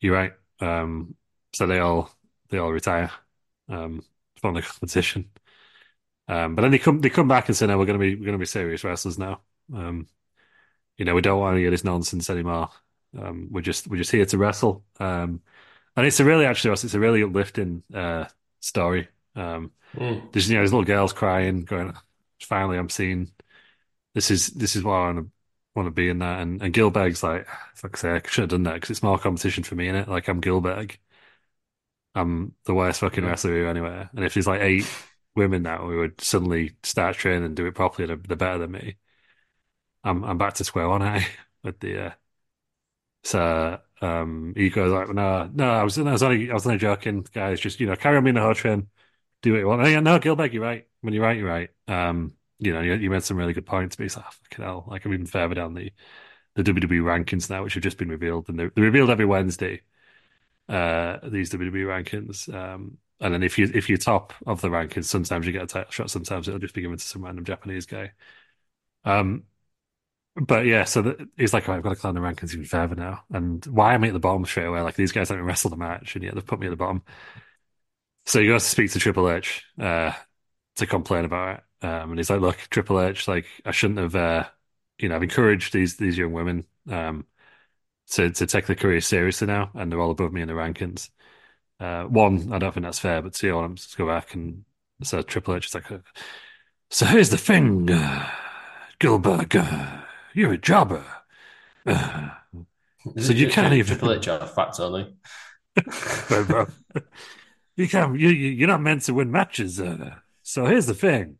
you're right. Um, so they all they all retire um, from the competition. Um, but then they come they come back and say, no, we're gonna be we're gonna be serious wrestlers now. Um, you know, we don't want any of this nonsense anymore. Um, we're just we're just here to wrestle. Um, and it's a really actually it's a really uplifting uh, story. Um, Mm. there's you know there's little girls crying, going, finally I'm seeing this is this is what I want to want to be in that. And and Gillberg's like, fuck sake, I should have done that because it's more competition for me in it. Like I'm Gillberg. I'm the worst fucking wrestler here anywhere. And if there's like eight women now who would suddenly start training and do it properly, they're, they're better than me. I'm I'm back to square one, I with the. Uh, so um, he goes like, no, no, I was, I was only, I was only joking, guys. Just you know, carry on being the Ho train, do what you want. And yeah, no, Gillberg, you're right. When you're right, you're right. Um, you know, you, you made some really good points. But he's like, fucking hell, like I'm even further down the the WWE rankings now, which have just been revealed, and they're, they're revealed every Wednesday. Uh, these WWE rankings, um, and then if you if you're top of the rankings, sometimes you get a title shot. Sometimes it'll just be given to some random Japanese guy. Um, but yeah, so he's like, oh, I've got to climb the rankings even further now. And why am I at the bottom straight away? Like these guys haven't wrestled a match, and yet they've put me at the bottom. So he goes to speak to Triple H uh, to complain about it, um, and he's like, "Look, Triple H, like I shouldn't have, uh, you know, I've encouraged these these young women um, to to take their career seriously now, and they're all above me in the rankings. Uh, one, I don't think that's fair, but two, I want them to go back and so Triple H is like, so here's the thing, uh, Gillberg, uh, you're a jobber. Uh, so you can't even Triple H are fat only. You can't. You, you you're not meant to win matches. Uh, so here's the thing.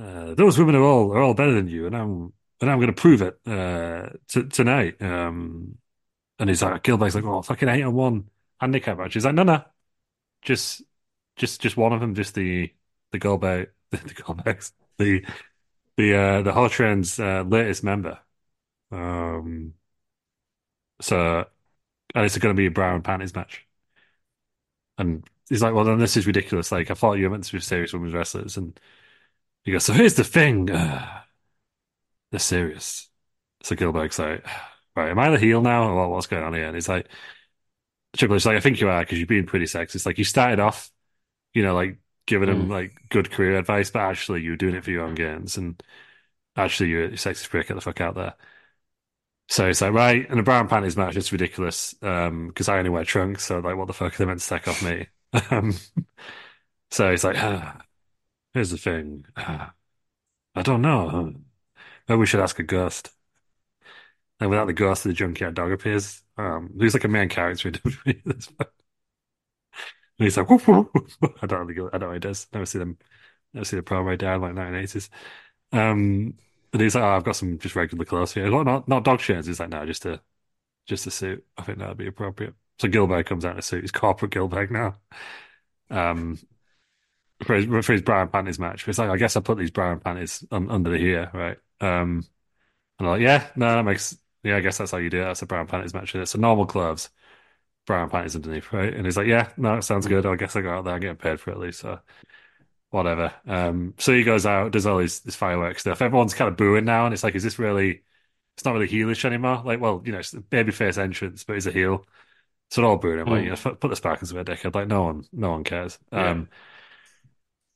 Uh, those women are all are all better than you, and I'm and I'm going to prove it uh, t- tonight. Um, and he's like, Gilbert's like, oh, fucking eight on one handicap match. He's like, no, no, just just just one of them, just the the Goldberg, the, the Goldbergs, the the uh, the Ho Train's uh, latest member. Um, so and it's going to be a bra and panties match. And he's like, well, then this is ridiculous. Like, I thought you were meant to be serious women's wrestlers. And he goes, so here's the thing. Uh, they're serious. So Gillberg's like, right, am I the heel now? Or what's going on here? And he's like, Triple H's like, I think you are because you've been pretty sexist. It's like you started off, you know, like giving him Mm. like good career advice, but actually you were doing it for your own gains. And actually you're a sexist prick. Get the fuck out there. So it's like, right, and a bra and panties match, it's ridiculous. Um, because I only wear trunks, so like what the fuck are they meant to stack off me? Um, so he's like, ah, here's the thing. Ah, I don't know. Maybe we should ask a ghost. And without the ghost, the junkyard dog appears. Um, he's like a main character in WWE. And he's like, woof, woof, woof. I don't really, I don't know he does. Never see them, never see the promo down like 1980s. Um, and he's like, oh, I've got some just regular clothes here. Not, not, not dog shirts. He's like, no, just a, just a suit. I think that'd be appropriate. So Gilbert comes out in a suit. He's corporate Gilbert now. Um, for his, for his bra and panties match. It's like, I guess I put these brown panties un, under the here, right? Um, and I'm like, yeah, no, that makes, yeah, I guess that's how you do it. That's a bra and panties match. It's a normal gloves, brown panties underneath, right? And he's like, yeah, no, it sounds good. I guess I go out there, I'm getting paid for it at least. So whatever. Um, so he goes out, does all his, his fireworks stuff. Everyone's kind of booing now, and it's like, is this really? It's not really heelish anymore. Like, well, you know, it's a babyface entrance, but he's a heel. So they're all booing him. Like, Mm. you know, put put the sparkles away, dickhead. Like, no one, no one cares. Yeah. Um,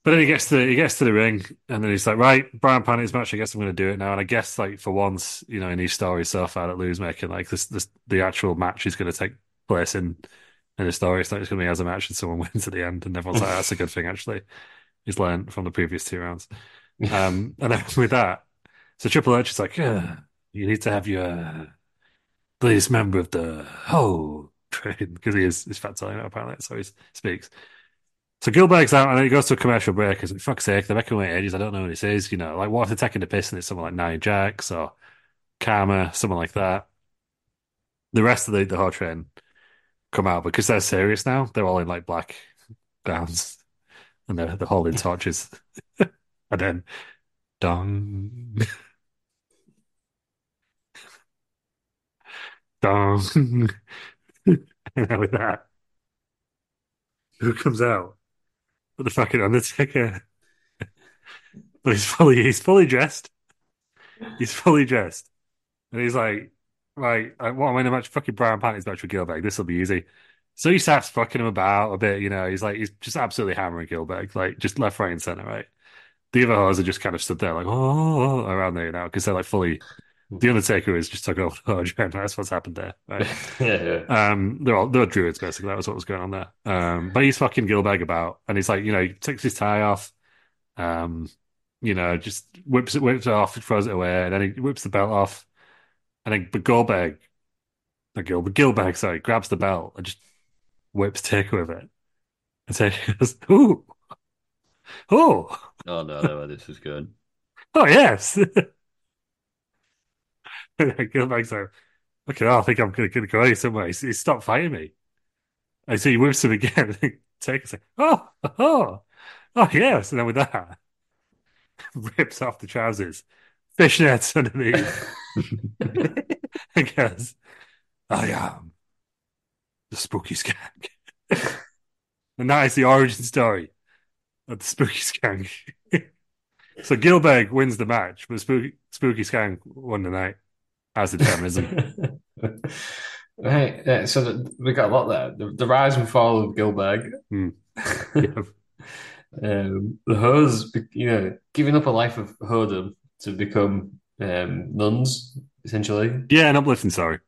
but then he gets to he gets to the ring, and then he's like, right, Bra and Panties match. I guess I'm going to do it now. And I guess like for once, you know, in his story so far that Lew's making, like this, this the actual match is going to take place in in the story. It's not just going to be as a match and someone wins at the end, and everyone's like, that's a good thing actually. He's learned from the previous two rounds. Um, and then with that, so Triple H is like, yeah, you need to have your latest member of the whole train because he is he's fat telling it apparently, so he speaks. So Gillberg's out and then he goes to a commercial break. He's like, fuck's sake, they're making away ages. I don't know what this is. You know, like what if they're taking the piss and it's someone like Nia Jax or Kharma, someone like that. The rest of the, the Ho train come out because they're serious now. They're all in like black gowns and they're, they're holding torches. and then, dong, dong. and with that, who comes out? But the fucking Undertaker. But he's fully he's fully dressed. He's fully dressed. And he's like, right, I want to win a match, fucking bra and panties match with Gilbert. This will be easy. So he starts fucking him about a bit, you know. He's like, he's just absolutely hammering Gilbert, like just left, right, and center, right? The other hoes are just kind of stood there, like, oh, oh, oh around there now, because they're like fully. The Undertaker is just took over the Hodge, and that's what's happened there, right? yeah, yeah. Um, they're all they're druids basically. That was what was going on there. Um, but he's fucking Gilbag about, and he's like, you know, he takes his tie off. Um, you know, just whips it, whips it off, throws it away, and then he whips the belt off, and then but Goldberg, not Goldberg, Gilbert, sorry, grabs the belt and just whips Taker with it, and Taker goes, "Ooh, oh, Oh no, no, where this is good. oh yes." Gilbert's like, "Okay, I think I'm gonna, gonna go away somewhere." He, he stopped fighting me. I see he whips him again. Taker's like, "Oh, oh, oh yes," and then with that, rips off the trousers, fishnets underneath. and goes, I am the spooky skank. and that is the origin story of the spooky skank. so Gilbert wins the match, but spooky, spooky skank won the night as the terrorism. right, yeah, so the, we got a lot there. The, the rise and fall of Gilbert. Hmm. Yeah. um, the hose, you know, giving up a life of whoredom to become um, nuns, essentially. yeah, an uplifting story.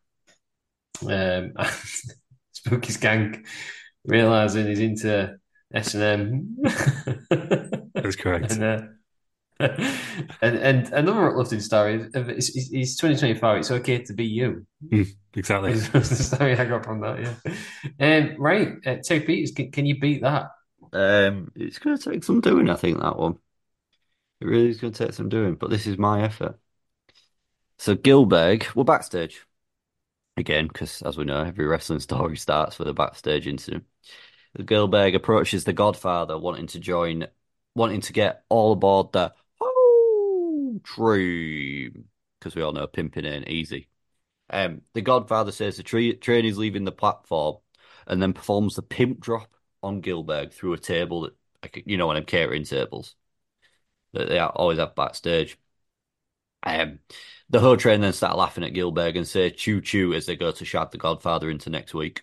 Um, Spooky Skank realizing he's into S and M. That's correct. And, uh, and and another uplifting story is, is, is 2025. It's okay to be you. Exactly. Is the story I got from that. Yeah. Um, right, uh, Terry Peters, can, can you beat that? Um, it's going to take some doing, I think, that one. It really is going to take some doing, but this is my effort. So Gillberg, we're backstage again, because as we know, every wrestling story starts with a backstage incident. Gillberg approaches the Godfather, wanting to join, wanting to get all aboard the whole dream, because we all know pimping ain't easy. Um, the Godfather says the tra- train is leaving the platform, and then performs the pimp drop on Gilbert through a table that, you know, of them catering tables that they always have backstage. Um, the Ho train then start laughing at Gilbert and say "choo choo" as they go to shag the Godfather into next week.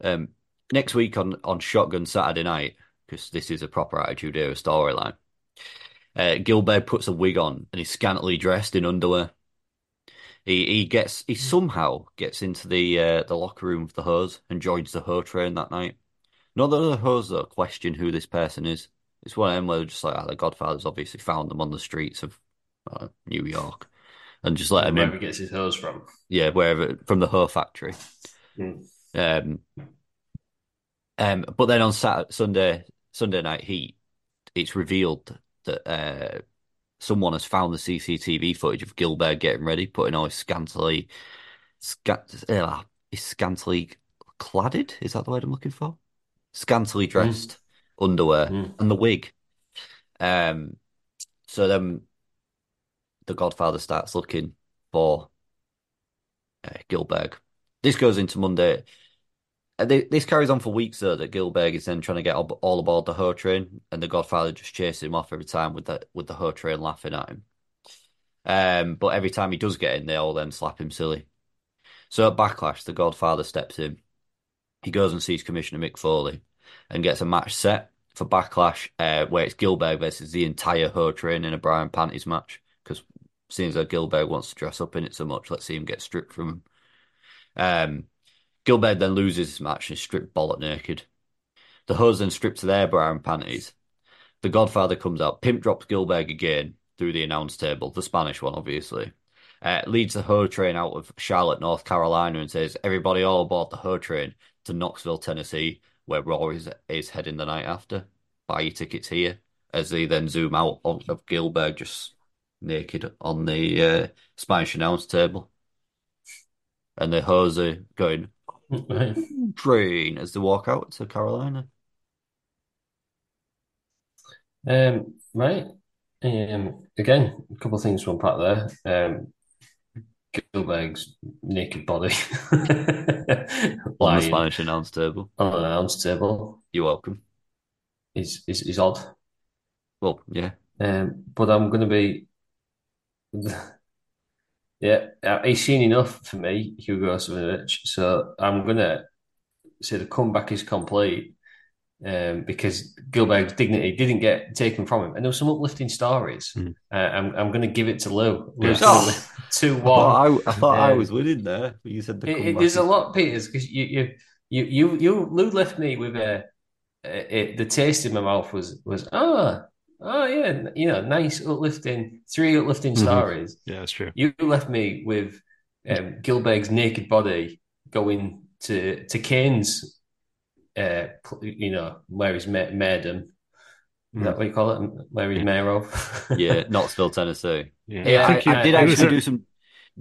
Um, next week on on Shotgun Saturday night, because this is a proper Attitude Era storyline. Uh, Gilbert puts a wig on and he's scantily dressed in underwear. He he gets he somehow gets into the uh, the locker room of the hose and joins the Ho train that night. Not that the hose though question who this person is. It's one of them where they're just like, oh, the Godfather's obviously found them on the streets of uh, New York and just let him Wherever in. he gets his hose from. Yeah, wherever from the Ho factory. Hmm. Um, um, but then on Saturday, Sunday, Sunday night heat, it's revealed that uh, someone has found the CCTV footage of Gilbert getting ready, putting on his scantily, scant, uh, his scantily cladded. Is that the word I'm looking for? Scantily dressed underwear Mm. and the wig. Um, so then the Godfather starts looking for uh, Gilbert. This goes into Monday. Uh, This carries on for weeks, though. That Gilbert is then trying to get all aboard the Ho train, and the Godfather just chases him off every time with the with the Ho train laughing at him. Um, but every time he does get in, they all then slap him silly. So at Backlash, the Godfather steps in. He goes and sees Commissioner Mick Foley and gets a match set for Backlash, uh, where it's Gilbert versus the entire Ho train in a Bra and Panties match. Because as though Gilbert wants to dress up in it so much, let's see him get stripped from him. Um, Gilbert then loses his match and is stripped bollock naked. The Hoes then stripped to their Bra and Panties. The Godfather comes out, pimp drops Gilbert again through the announce table, the Spanish one, obviously. Uh, leads the Ho train out of Charlotte, North Carolina, and says, Everybody all aboard the Ho train to Knoxville, Tennessee, where Raw is, is heading the night after. Buy your tickets here. As they then zoom out of, Gilbert just naked on the uh, Spanish announce table. And the Hoes are going, Right. train as they walk out to Carolina. Um, right. Um, again, a couple of things to unpack there. Um, Gillberg's naked body On the Spanish announce table. on an announce table You're welcome. is, is, is odd. Well, yeah. Um, but I'm going to be, yeah, uh, he's seen enough for me, Hugo Savinovich. So I'm going to say the comeback is complete um, because Gilbert's dignity didn't get taken from him, and there were some uplifting stories. Mm. Uh, I'm I'm going to give it to Lew. Lew's Yeah. gonna win two I one. thought I, I, thought I Um, was winning there. but You said the It, comeback it, there's a is- lot, Peters, because you, you, you, you, you, Lew left me with a, a, a- the taste in my mouth was was ah Oh yeah, you know, nice uplifting, three uplifting Mhm. stories. Yeah, that's true. You left me with um, Gillberg's naked body going to to Kane's, uh, you know, where he's ma- made him. Is that what you call it? Where he's mayor of? Yeah, Knoxville, Tennessee. Yeah, Yeah, I I, think I did he actually a- do some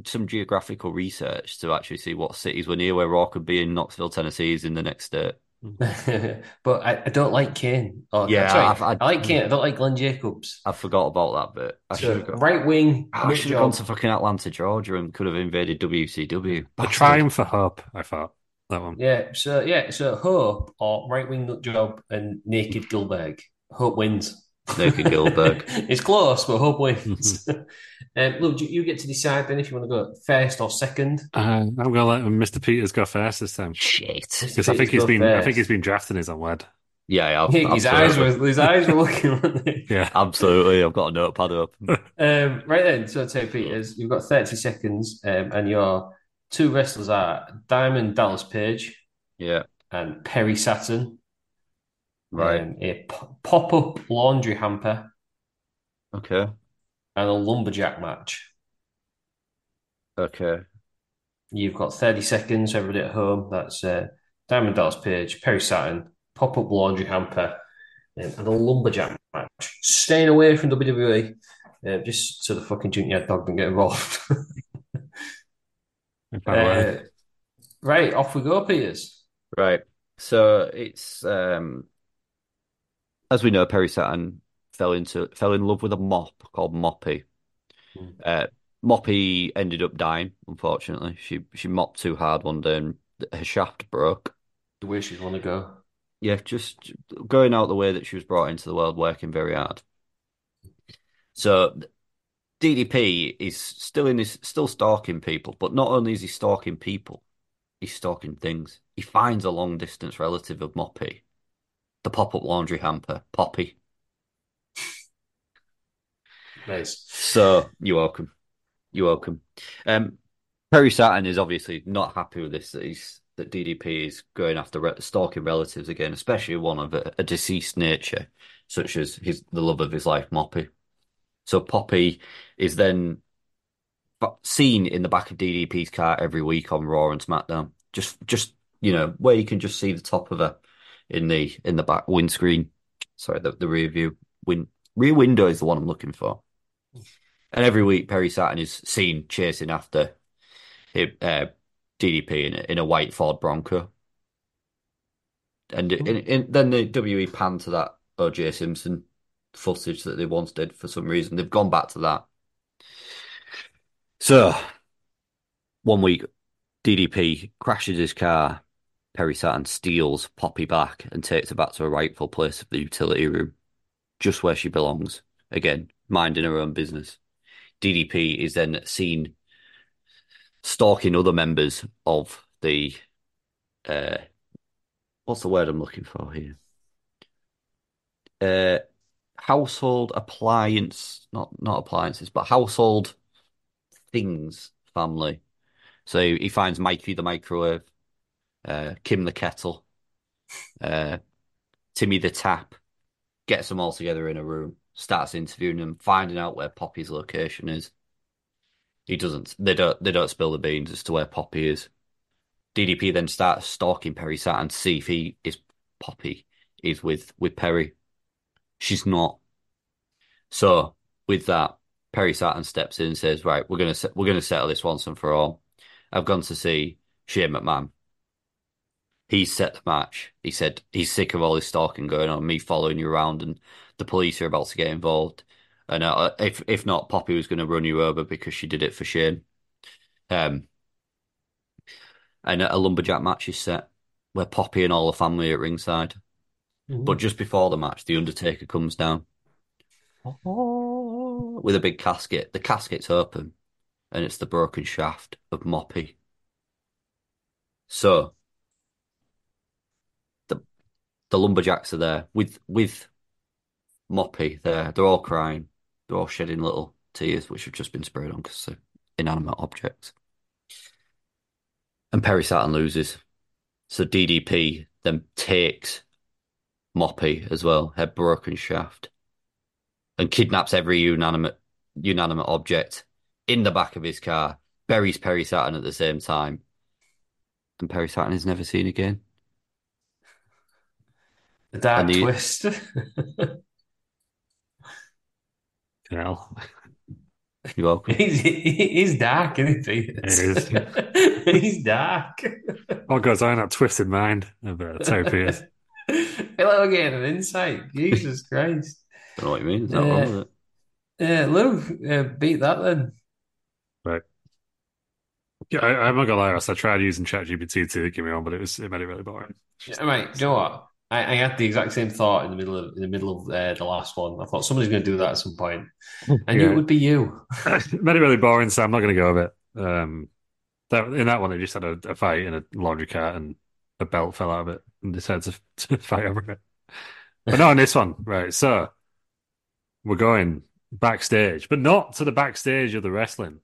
some geographical research to actually see what cities were near where Raw could be in Knoxville, Tennessee is in the next state. but I, I don't like Kane. Oh, Yeah, sorry, I've- I, I- like Kane. I don't like Glenn Jacobs. I forgot about that bit. I So, have gone, right wing, I Mick should have gone to fucking Atlanta, Georgia, and could have invaded WCW. A Bastard. triumph for hope, I thought. That one. Yeah, so yeah, so Hope or right wing nut job and naked Gillberg. Hope wins. Naked Gilbert. it's close, but Hope wins. um, look, you you get to decide then if you want to go first or second. Uh, I'm going to let Mr. Peters go first this time Shit. because I think he's Go been. I think he's been drafted as unwed. Yeah, yeah. his eyes were his eyes were looking. weren't they? Yeah. Absolutely. I've got a notepad open. Um, right then, so Ted Peters, you've got 30 seconds, um, and your two wrestlers are Diamond Dallas Page Yeah, and Perry Saturn. Right. Um, a pop up laundry hamper Okay. and a lumberjack match. Okay. You've got 30 seconds, everybody at home. That's uh, Diamond Dallas Page, Perry Saturn, pop up laundry hamper, um, and a lumberjack match. Staying away from WWE, uh, just so the fucking junkyard dog doesn't get involved. By the way. Uh, right, off we go, Peters. Right. So it's um as we know, Perry Saturn fell into fell in love with a mop called Moppy. Hmm. Uh Moppy ended up dying, unfortunately. She she mopped too hard one day and her shaft broke. The way she'd want to go. Yeah, just going out the way that she was brought into the world, working very hard. So DDP is still in his still stalking people, but not only is he stalking people, he's stalking things. He finds a long distance relative of Moppy, the pop up laundry hamper, Poppy. Nice. So you're welcome. You're welcome. Um, Perry Saturn is obviously not happy with this. That he's that DDP is going after re stalking relatives again, especially one of a, a deceased nature, such as his the love of his life, Moppy. So Poppy is then seen in the back of DDP's car every week on Raw and SmackDown. Just, just you know, where you can just see the top of her in the in the back windscreen. Sorry, the, the rear view win rear window is the one I'm looking for. And every week, Perry Saturn is seen chasing after him, uh, DDP in a, in a white Ford Bronco. And in, in, then the WE pan to that OJ Simpson footage that they once did for some reason. They've gone back to that. So, one week, DDP crashes his car. Perry Saturn steals Poppy back and takes her back to her rightful place of the utility room, just where she belongs. Again, minding her own business. DDP is then seen stalking other members of the uh, what's the word I'm looking for here? Uh, household appliance, not not appliances, but household things family. So he finds Mikey the microwave, uh, Kim the kettle, uh, Timmy the tap, gets them all together in a room, starts interviewing them, finding out where Poppy's location is. He doesn't. They don't. They don't spill the beans as to where Poppy is. DDP then starts stalking Perry Saturn to see if he is Poppy is with with Perry. She's not. So with that, Perry Saturn steps in and says, "Right, we're gonna we're gonna settle this once and for all." I've gone to see Shane McMahon. He's set the match. He said he's sick of all this stalking going on, me following you around, and the police are about to get involved. And uh, if if not, Poppy was going to run you over because she did it for Shane. Um, and a lumberjack match is set where Poppy and all the family are at ringside. But just before the match, the Undertaker comes down with a big casket. The casket's open, and it's the broken shaft of Moppy. So the lumberjacks are there with with Moppy. There, they're all crying. They're all shedding little tears, which have just been sprayed on because they're inanimate objects. And Perry Saturn loses. So DDP then takes Moppy as well, her broken shaft, and kidnaps every unanimate unanimate object in the back of his car, buries Perry Saturn at the same time, and Perry Saturn is never seen again. The dark twist. You know, You're welcome. he's, he's dark, isn't he? is. he's dark. what goes on in that twisted mind uh, Terry Hello again, an insight. Jesus Christ. Don't know what you mean. Is that Yeah. wrong with it? Yeah, Lew, uh, beat that then. Right. Yeah, I, I'm not gonna lie, I tried using ChatGPT to get me on, but it was it made it really boring. Yeah, Right, do you know what? I, I had the exact same thought in the middle of in the middle of uh, the last one. I thought somebody's going to do that at some and Yeah. it would be you. it really boring, so I'm not gonna go with it. Um, that in that one, they just had a, a fight in a laundry cart, and a belt fell out of it, and decided to, to fight over it. But not in this one, right? So we're going backstage, but not to the backstage of the wrestling,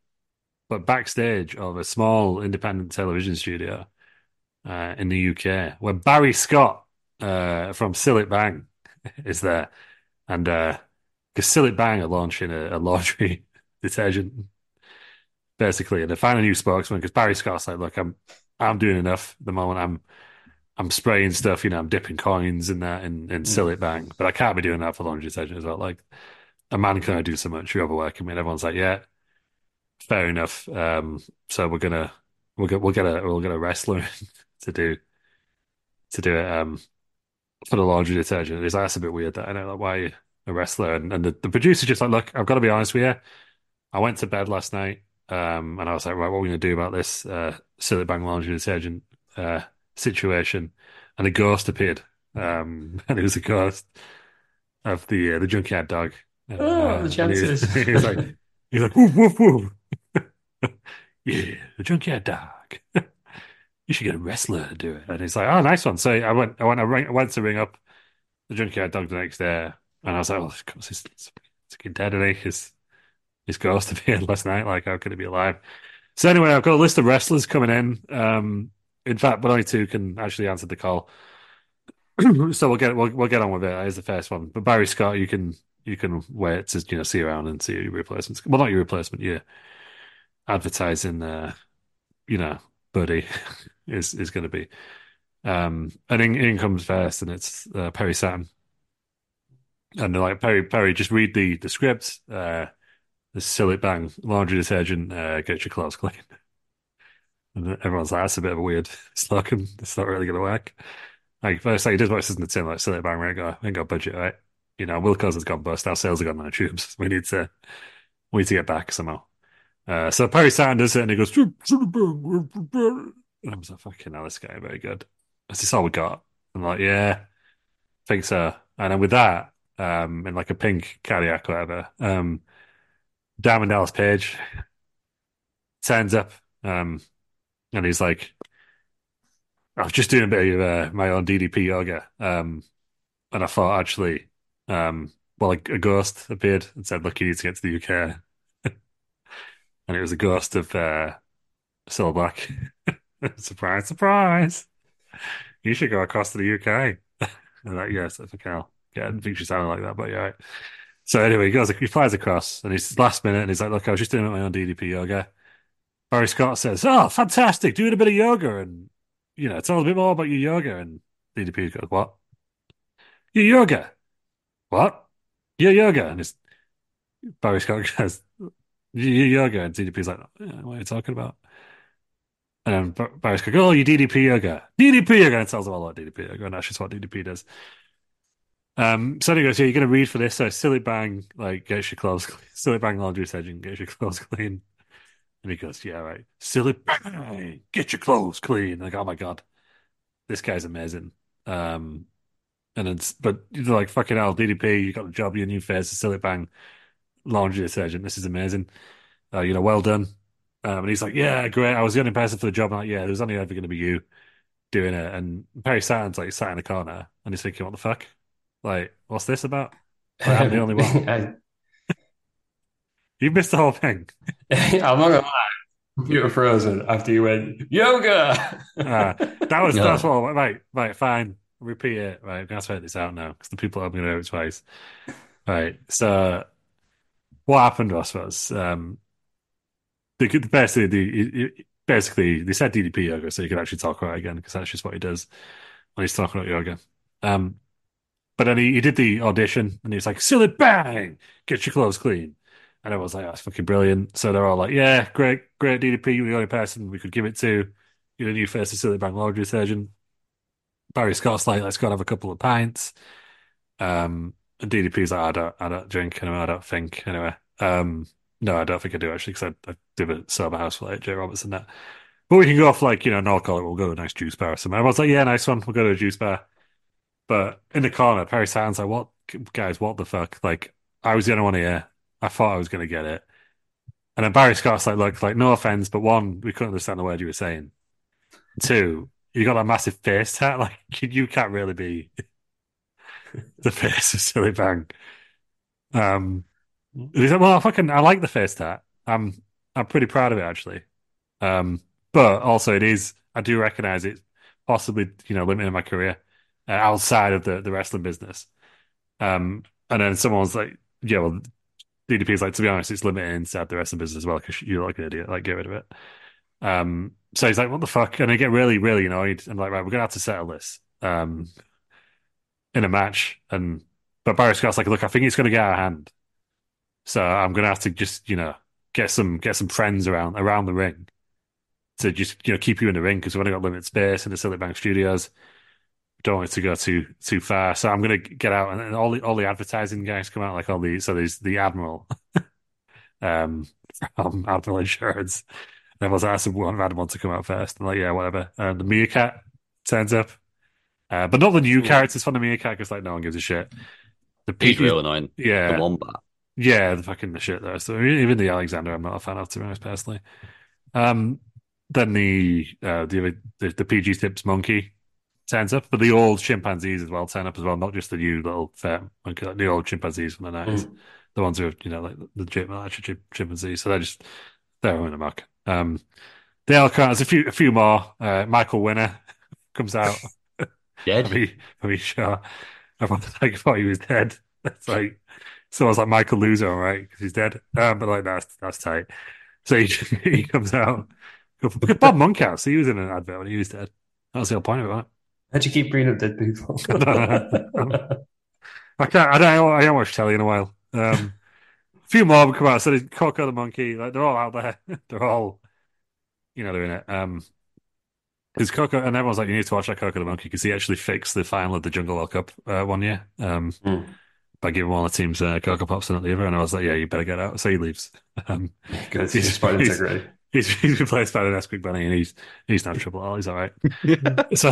but backstage of a small independent television studio uh, in the UK, where Barry Scott uh, from Cillit Bang is there, and because Cillit Bang are launching a, a laundry detergent, basically, and they find a new spokesman because Barry Scott's like, look, I'm I'm doing enough at the moment. I'm I'm spraying stuff, you know, I'm dipping coins in that in, in Cillit Bang, but I can't be doing that for laundry detergent as well. Like a man can only do so much. You're overworking me. And everyone's like, yeah, fair enough. Um, so we're gonna we'll get we'll get a we'll get a wrestler to do to do it um for the laundry detergent. It's like, that's a bit weird. That I know like why a wrestler and, and the, the producer's just like, look, I've got to be honest with you. I went to bed last night, um, and I was like, right, what are we gonna do about this uh Cillit Bang laundry detergent uh situation? And a ghost appeared. Um, and it was a ghost of the uh, the junkyard dog. Uh, Oh, the he chances. He's like, he's like, woof woof woof. yeah, the junkyard dog. You should get a wrestler to do it. And he's like, oh, nice one. So I went, I went, I, ring, I went to ring up the junkyard dog the next day, and I was like, oh, of course, he's, he's dead, and he? His, his ghost appeared last night. Like, how could he be alive? So anyway, I've got a list of wrestlers coming in. Um, in fact, but only two can actually answer the call. so we'll get we'll, we'll get on with it. Here's the first one. But Barry Scott, you can you can wait to you know see around and see your replacements. Well, not your replacement, your advertising. Uh, you know, buddy is is going to be. Um, and in, in comes first, and it's uh, Perry Saturn. And they're like Perry, Perry, just read the the script. Uh, the Cillit Bang laundry detergent. Uh, get your clothes clean. And everyone's like, that's a bit of a weird slogan. It's not really going to work. Like, first, like, he does voices in the tin, like, Cillit Bang, we ain't we ain't got budget, right? You know, Wilko's has gone bust. Our sales have gone on the tubes. We need to, we need to get back somehow. Uh, so Perry Saturn does it and he goes, and I was like, fucking hell, this guy, very good. Is this all we got? I'm like, yeah, I think so. And then with that, um, in like a pink Cadillac, or whatever, um, Diamond Dallas Page turns up, um, and he's like, I was just doing a bit of uh, my own DDP yoga, um, and I thought actually, um, well, a, a ghost appeared and said, "Look, you need to get to the UK," and it was a ghost of uh, Silver Black. surprise, surprise! You should go across to the UK. and like, yes, think I'll. Yeah, I didn't think she sounded like that, but yeah. Right. So anyway, he goes, he flies across, and he's last minute, and he's like, "Look, I was just doing my own DDP yoga." Barry Scott says, "Oh, fantastic! Doing a bit of yoga, and you know, tell us a bit more about your yoga." And DDP goes, "What? Your yoga? What? Your yoga?" And it's Barry Scott goes, "Your yoga," and DDP's like, "What are you talking about?" And then Bar- Barry Scott "Oh, you DDP yoga, DDP yoga," and tells them all about DDP yoga, and that's just what DDP does. Um, so goes, "Yeah, you're going to read for this." So Cillit Bang, like, gets your clothes, clean. Cillit Bang laundry detergent, get your clothes clean. And he goes, Yeah, right. Cillit bang, get your clothes clean. Like, oh my God, this guy's amazing. Um, and it's, but you're like, fucking hell, DDP, you got the job, your new face, Cillit Bang, laundry detergent. This is amazing. Uh, you know, well done. Um, and he's like, Yeah, great. I was the only person for the job. I'm like, Yeah, there's only ever going to be you doing it. And Perry Saturn's like, sat in the corner and he's thinking, What the fuck? Like, what's this about? Like, I'm the only one. I, You missed the whole thing. I'm not gonna lie. Computer frozen after you went yoga. Ah, that was No. that's what I, right, right fine repeat it right I'm gonna edit this out now because the people are going to know it twice Right. So what happened was was um, the basically the basically they said DDP yoga so you could actually talk about it again because that's just what he does when he's talking about yoga. Um, but then he, he did the audition and he was like, "Cillit bang, get your clothes clean." And I was like, "That's fucking brilliant." So they're all like, "Yeah, great, great DDP. You're the only person we could give it to. You're the new of Cillit Bang laundry surgeon." Barry Scott's like, "Let's go and have a couple of pints." Um, and DDP's like, "I don't, I don't drink anyway. I don't think anyway." Um, no, I don't think I do actually because I, I do a sober house for like Jay Robertson that. But we can go off like you know, no call it. We'll go to a nice juice bar or something. I was like, "Yeah, nice one. We'll go to a juice bar." But in the corner, Perry Saturn's like, "What guys? What the fuck?" Like, I was the only one here. I thought I was to get it. And then Barry Scott's like, look, like, no offense, but one, we couldn't understand the word you were saying. Two, you got that massive face tat. Like, you can't really be the face of Cillit Bang. Um, well, I fucking, I like the face tat. I'm, I'm pretty proud of it actually. Um, but also it is, I do recognize it possibly, you know, limiting my career uh, outside of the, the wrestling business. Um, and then someone's like, yeah, well, DDP's like, to be honest, it's limiting inside the wrestling business as well because you're like an idiot, like get rid of it. Um, so he's like, what the fuck? And I get really, really annoyed. And like, right, we're gonna have to settle this um, in a match. And but Barry Scott's like, look, I think it's gonna get out of hand. So I'm gonna have to just, you know, get some get some friends around around the ring to just, you know, keep you in the ring because we've only got limited space in the Cillit Bang Studios don't want it to go too too far. So I'm gonna get out and, and all the all the advertising guys come out, like all the so there's the Admiral um from Admiral Insurance. And everyone's like, I one Adam want to come out first. I'm like, yeah, whatever. And the Meerkat turns up. Uh, but not the new characters from the Meerkat because like no one gives a shit. The He's real annoying. Yeah. The Wombat. Yeah, the fucking the shit there. So even the Alexander I'm not a fan of to be honest personally. Um then the uh the the, the PG tips monkey turns up, but the old chimpanzees as well turn up as well, not just the new little fat monkey, like the old chimpanzees from the nineties, mm. the ones who are you know like the legit actual chimpanzees. So they're just they're in the muck. Um, the There's a few a few more. Uh, Michael Winner comes out. Dead? I mean, sure. Everyone like thought he was dead. That's like so. I was like Michael all right, because he's dead. Um, but like that's that's tight. So he he comes out. Look at Bob Monkhouse. He was in an advert when he was dead. That was the whole point of it. How'd you keep bringing up dead people? I can't. I don't. I don't watch telly in a while. Um, a few more have come out. So there's Coco the monkey. Like they're all out there. they're all, you know, they're in it. Um, because Coco and everyone's like, you need to watch that Coco the monkey because he actually fixed the final of the Jungle World Cup uh, one year. Um, mm. By giving one of the teams uh, Coco Pops and not the other. And I was like, yeah, you better get out. So he leaves. Um, because he's, he's, he's, He's, he's replaced by the Nesquik Bunny, and he's he's no trouble at all. He's all right. so,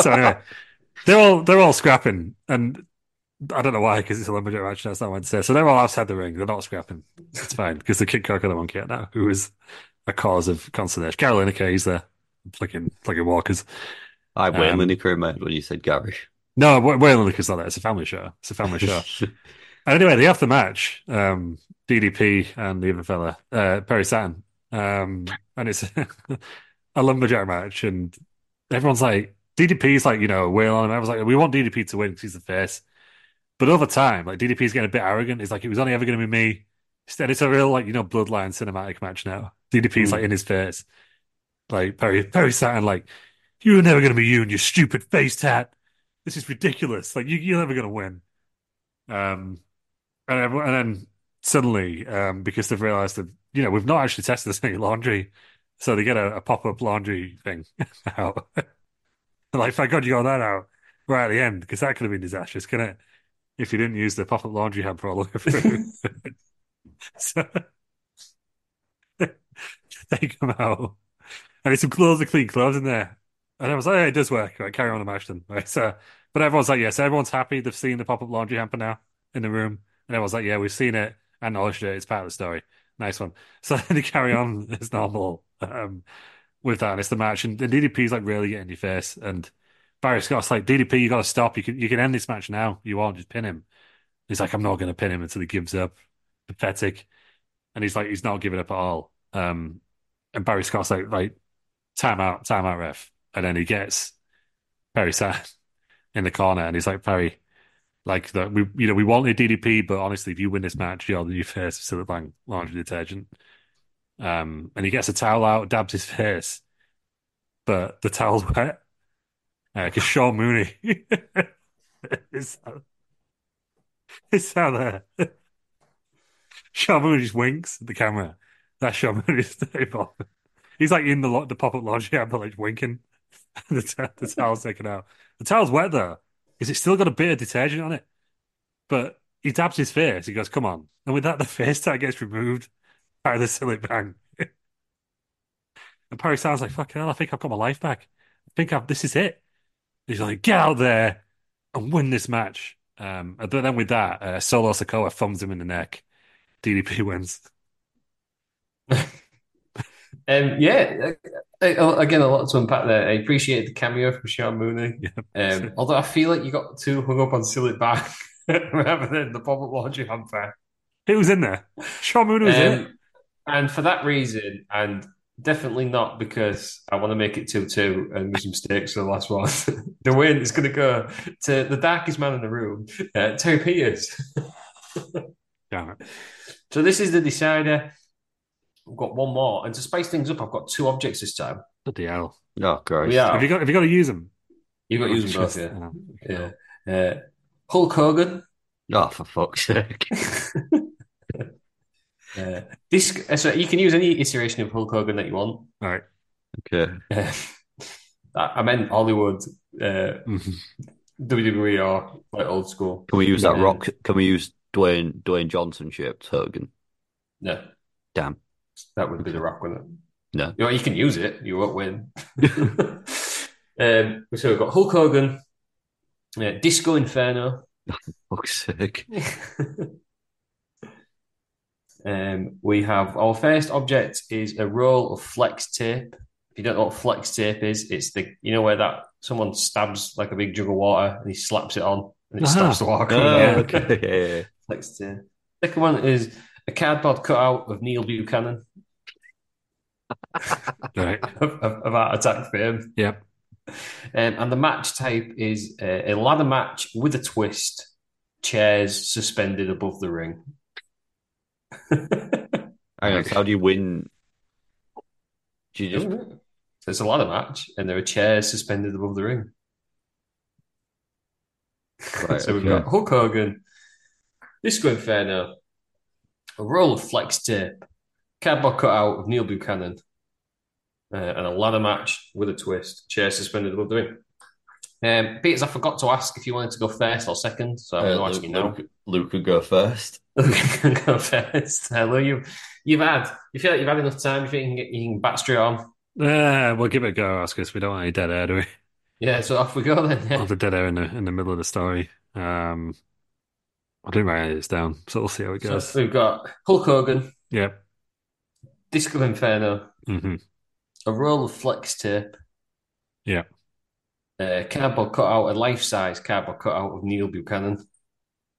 so anyway, they're all they're all scrapping, and I don't know why because it's a lumberjack match. That's not what to say. So they're all outside the ring. They're not scrapping. It's fine because the Kid Coco the monkey out now, who is a cause of consternation. Gary Lineker, he's there, flicking flicking walkers. I Wayne um, Lineker in when you said Gary. No, Wayne Lineker's not there. It's a family show. It's a family show. anyway, they have the match. Um, DDP and the other fella, uh, Perry Saturn, um, and it's a lumberjack match, and everyone's like, DDP's like, you know, whale on. I was like, we want DDP to win because he's the face. But over time, like DDP's getting a bit arrogant. He's like, it was only ever going to be me. Instead, it's a real like you know bloodline cinematic match now. DDP's mm. like in his face, like Perry Perry Saturn, like you were never going to be you and your stupid face tat. This is ridiculous. Like you, you're never going to win. Um, and, and then suddenly, um, because they've realised that you know we've not actually tested this any laundry, so they get a, a pop up laundry thing out. like, thank God you got that out right at the end because that could have been disastrous, couldn't it? If you didn't use the pop up laundry hamper all the way through. so they come out, and it's some clothes, the clean clothes in there. And I was like, yeah, it does work. Right, carry on the match then. Right, so, but everyone's like, yes, everyone's happy. They've seen the pop up laundry hamper now in the room. And everyone's like, yeah, we've seen it acknowledged it. It's part of the story. Nice one. So they carry on as normal um, with that. And it's the match. And, and DDP's like really getting your face. And Barry Scott's like, DDP, you got to stop. You can you can end this match now. You won't just pin him. He's like, I'm not going to pin him until he gives up. Pathetic. And he's like, he's not giving up at all. Um, and Barry Scott's like, like, time out, time out, ref. And then he gets Perry sat in the corner and he's like, Perry, Like that, we you know we wanted DDP, but honestly, if you win this match, you're the new face of Cillit Bang laundry detergent. Um, and he gets a towel out, dabs his face, but the towel's wet because uh, Sean Mooney is is out there. Sean Mooney just winks at the camera. That's Sean Mooney's table. He's like in the the pop up laundry but like winking. the, t- the towel's taken out. The towel's wet though, because it's still got a bit of detergent on it. But he taps his face. He goes, "Come on!" And with that, the face tag gets removed of the Cillit Bang. and Perry sounds like, "Fuck hell! I think I've got my life back. I think I've this is it." He's like, "Get out there and win this match." Um, but then with that, uh, Solo Sikoa thumbs him in the neck. DDP wins. um, yeah, again, a lot to unpack there. I appreciated the cameo from Sean Mooney. Yeah. Um, although I feel like you got too hung up on Cillit Bang rather than the public laundry hamper. He was in there. Sean Mooney was um, in. And for that reason, and definitely not because I want to make it 2 2 and make some mistakes for the last one, the win is going to go to the darkest man in the room, uh, Terry Peters. Damn it. So this is the decider. I've got one more, and to spice things up, I've got two objects this time. Bloody hell! Oh, great! Yeah. Have you got? Have you got to use them? You've got to use them both. Yeah. Yeah. Uh, Hulk Hogan. Oh, for fuck's sake! uh, this so you can use any iteration of Hulk Hogan that you want. All right. Okay. Uh, I meant Hollywood, uh, mm-hmm. WWE or like old school. Can we use that rock? Can we use Dwayne Dwayne Johnson shaped Hogan? No. Damn. That would be the rock, wouldn't it? No. You, know, you can use it, you won't win. um, so we've got Hulk Hogan, uh, Disco Inferno. fuck's sake. um, we have our first object is a roll of flex tape. If you don't know what flex tape is, it's the you know where that someone stabs like a big jug of water and he slaps it on and it uh-huh. stops the water. Oh, yeah. okay. yeah, yeah. Flex tape. Second one is a cardboard cutout of Neil Buchanan. Right. of, of, of Art Attack fame. Yep. Um, and the match type is a, a ladder match with a twist, chairs suspended above the ring. Hang on, so how do you win? Do you just... So it's a ladder match, and there are chairs suspended above the ring. Right, so okay. we've got Hulk Hogan, Disco Inferno, a roll of flex tape, cardboard cutout of Neil Buchanan, uh, and a ladder match with a twist, chair suspended above the ring. Um, Peters, I forgot to ask if you wanted to go first or second, so I'm uh, going to ask you now. Luke, Luke could go first. Luke can go first. Hello, you. You've had. You feel like you've had enough time. You think you can, get, you can bat straight on? Yeah, uh, we'll give it a go, because we don't want any dead air, do we? Yeah, so off we go then. Yeah. the dead air in the in the middle of the story. Um, I didn't write this down, so we'll see how it goes. So we've got Hulk Hogan. Yep. Disco Inferno. Mm-hmm. A roll of flex tape. Yeah. A cardboard cutout, a life size cardboard cutout of Neil Buchanan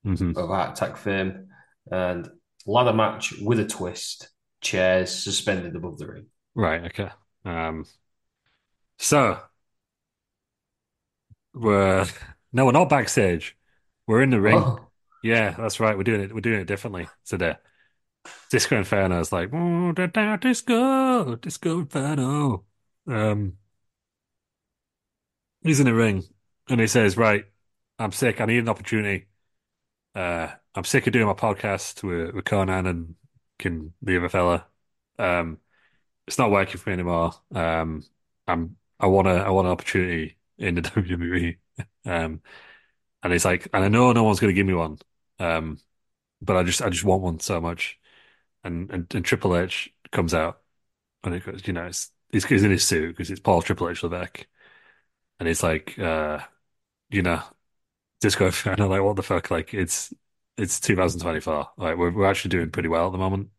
mm-hmm. of Art Attack fame, and ladder match with a twist, chairs suspended above the ring. Right. Okay. Um, so we're no, we're not backstage. We're in the ring. Oh. Yeah, that's right. We're doing it. We're doing it differently today. Disco Inferno is like oh, da, da, disco, disco Inferno. Um, he's in the ring, and he says, "Right, I'm sick. I need an opportunity. Uh, I'm sick of doing my podcast with, with Konnan and can the other fella. Um, it's not working for me anymore. Um, I'm I want a I want an opportunity in the WWE. um, and he's like, and I know no one's going to give me one. Um, but I just I just want one so much. And and, and Triple H comes out, and it goes, you know, it's he's, he's in his suit because it's Paul Triple H Levesque, and he's like, uh, you know, Disco Inferno, like what the fuck, like it's it's 2024, like we're we're actually doing pretty well at the moment.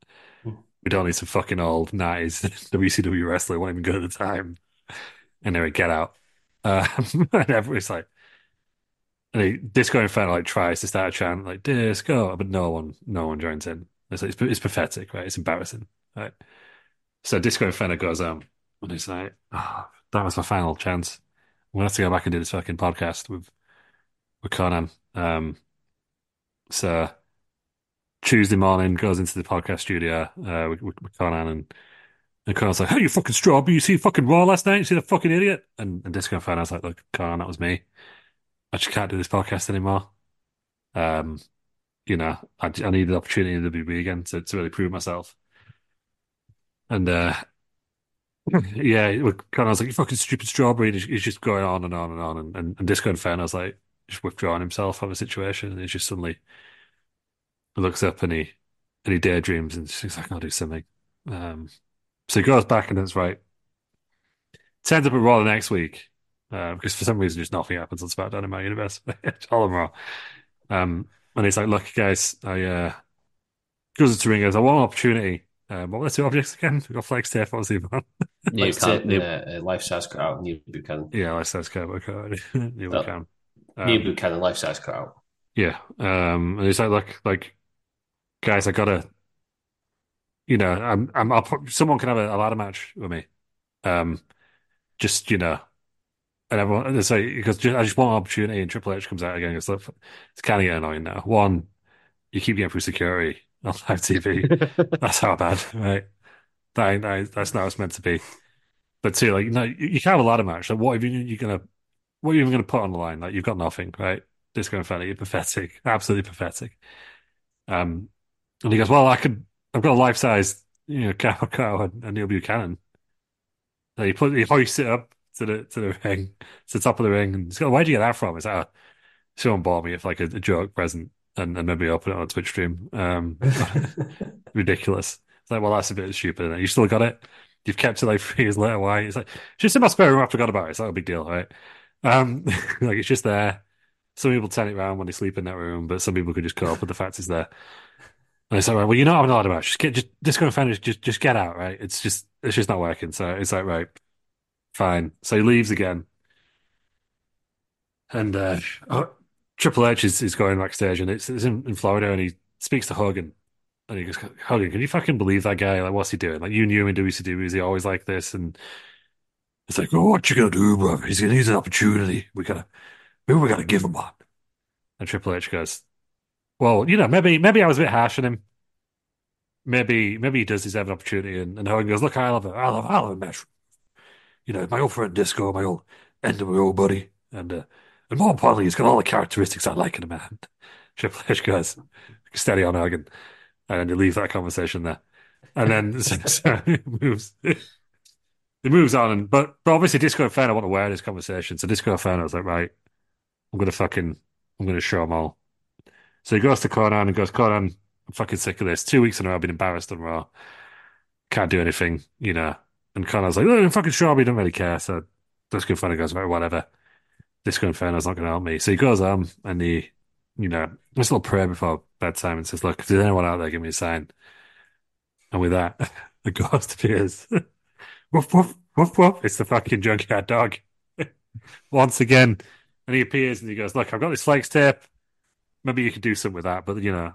We don't need some fucking old 90s WCW wrestler, won't even go at the time. And then we get out. Uh, and everybody's like, and he, Disco Inferno like tries to start a chant like Disco, but no one, no one joins in. It's, it's, it's pathetic, right? It's embarrassing, right? So Disco Inferno goes um, and he's like, oh, that was my final chance. I'm gonna have to go back and do this fucking podcast with with Konnan. Um, So Tuesday morning goes into the podcast studio uh, with, with, with Konnan and and Konnan's like, "Hey, you fucking strawberry! You see fucking Raw last night? You see the fucking idiot?" And, and Disco Inferno's like, "Look, Konnan, that was me. I just can't do this podcast anymore. Um, you know, I, I need the opportunity in WB again to, to really prove myself." And uh, yeah, I was like, "You fucking stupid strawberry!" And he's, just going on and on and on, and, and, disco and Disco Inferno's like just withdrawing himself from the situation, and he's just suddenly looks up and he and he daydreams and he's like, "I'll do something." Um, so he goes back and it's right. Turns up at Raw the next week uh, because for some reason just nothing happens on SmackDown in my universe. all in Raw. Um, and he's like, "Look, guys, I uh, goes to ring. Goes, I want an opportunity. Um, what were the two objects again? We've got flex tape. What was the other one? Neil Life, Can- Neil- uh, uh, life size cutout, Neil Buchanan. yeah, I says Cabo Code. Neil Oh. Buchanan. Neil Um, Buchanan, life size cutout. Yeah. Um, and he's like, look, like, guys, I gotta, you know, I'm, I'm, I'll put, someone can have a, a ladder match with me. Um, just, you know, and everyone, it's like, because ju- I just want an opportunity and Triple H comes out again. It's like, it's kind of getting annoying now. One, you keep getting through security on live TV. That's how bad, right? That, that, that's not what it's meant to be. But two, like, no, you, you can't have a ladder match. Like, what are you, you're gonna, what are you even gonna put on the line? Like, you've got nothing, right? Disco Inferno, you're pathetic, absolutely pathetic. Um, and he goes, "Well, I could. I've got a life size, you know, Cow Cow and, and Neil Buchanan." And he put he hoists it up to the to the ring, to the top of the ring, and he's "Where'd you get that from?" It's like, oh, someone bought me it like a, a joke present, and, and maybe I'll put it on a Twitch stream. Um, ridiculous. It's like, well, that's a bit stupid. You still got it. You've kept it like three years later. Why? It's like it's just in my spare room. I forgot about it. It's not a big deal, right? Um, like it's just there. Some people turn it around when they sleep in that room, but some people could just cope with the fact it's there. And it's like, right, well, you're not having a lot about. Just get, just, just go and finish. Just, just get out, right? It's just, it's just not working. So it's like, right, fine. So he leaves again, and uh, oh, Triple H is, is going backstage, and it's, it's in, in Florida, and he speaks to Hogan, and he goes, Hogan, can you fucking believe that guy? Like, what's he doing? Like, you knew him in WCW. Is he always like this? And it's like, oh, what you gonna do, bro? He's gonna use an opportunity. We gotta, maybe we gotta give him one. And Triple H goes, well, you know, maybe maybe I was a bit harsh on him. Maybe maybe he does deserve an opportunity. And, and Hogan goes, look, I love it. I love, I love a match. You know, my old friend Disco, my old end of my old buddy, and uh, and more importantly, he's got all the characteristics I like in a man. Triple H goes, steady on Hogan, and they leave that conversation there, and then so, so it moves. It moves on, and but, but obviously Disco Inferno want to wear this conversation. So Disco Inferno is like, right, I'm gonna fucking, I'm gonna show them all. So he goes to Konnan and goes, Konnan, I'm fucking sick of this. Two weeks in a row, I've been embarrassed on Raw. Can't do anything, you know. And Konnan's like, oh, I'm fucking he don't really care. So Disco Inferno goes, right, whatever. Disco Inferno's not going to help me. So he goes home and he, you know, a little prayer before bedtime and says, look, if there's anyone out there, give me a sign. And with that, the ghost appears. woof, woof, woof, woof. It's the fucking junkyard dog. Once again. And he appears and he goes, look, I've got this flex tape maybe you could do something with that, but you know,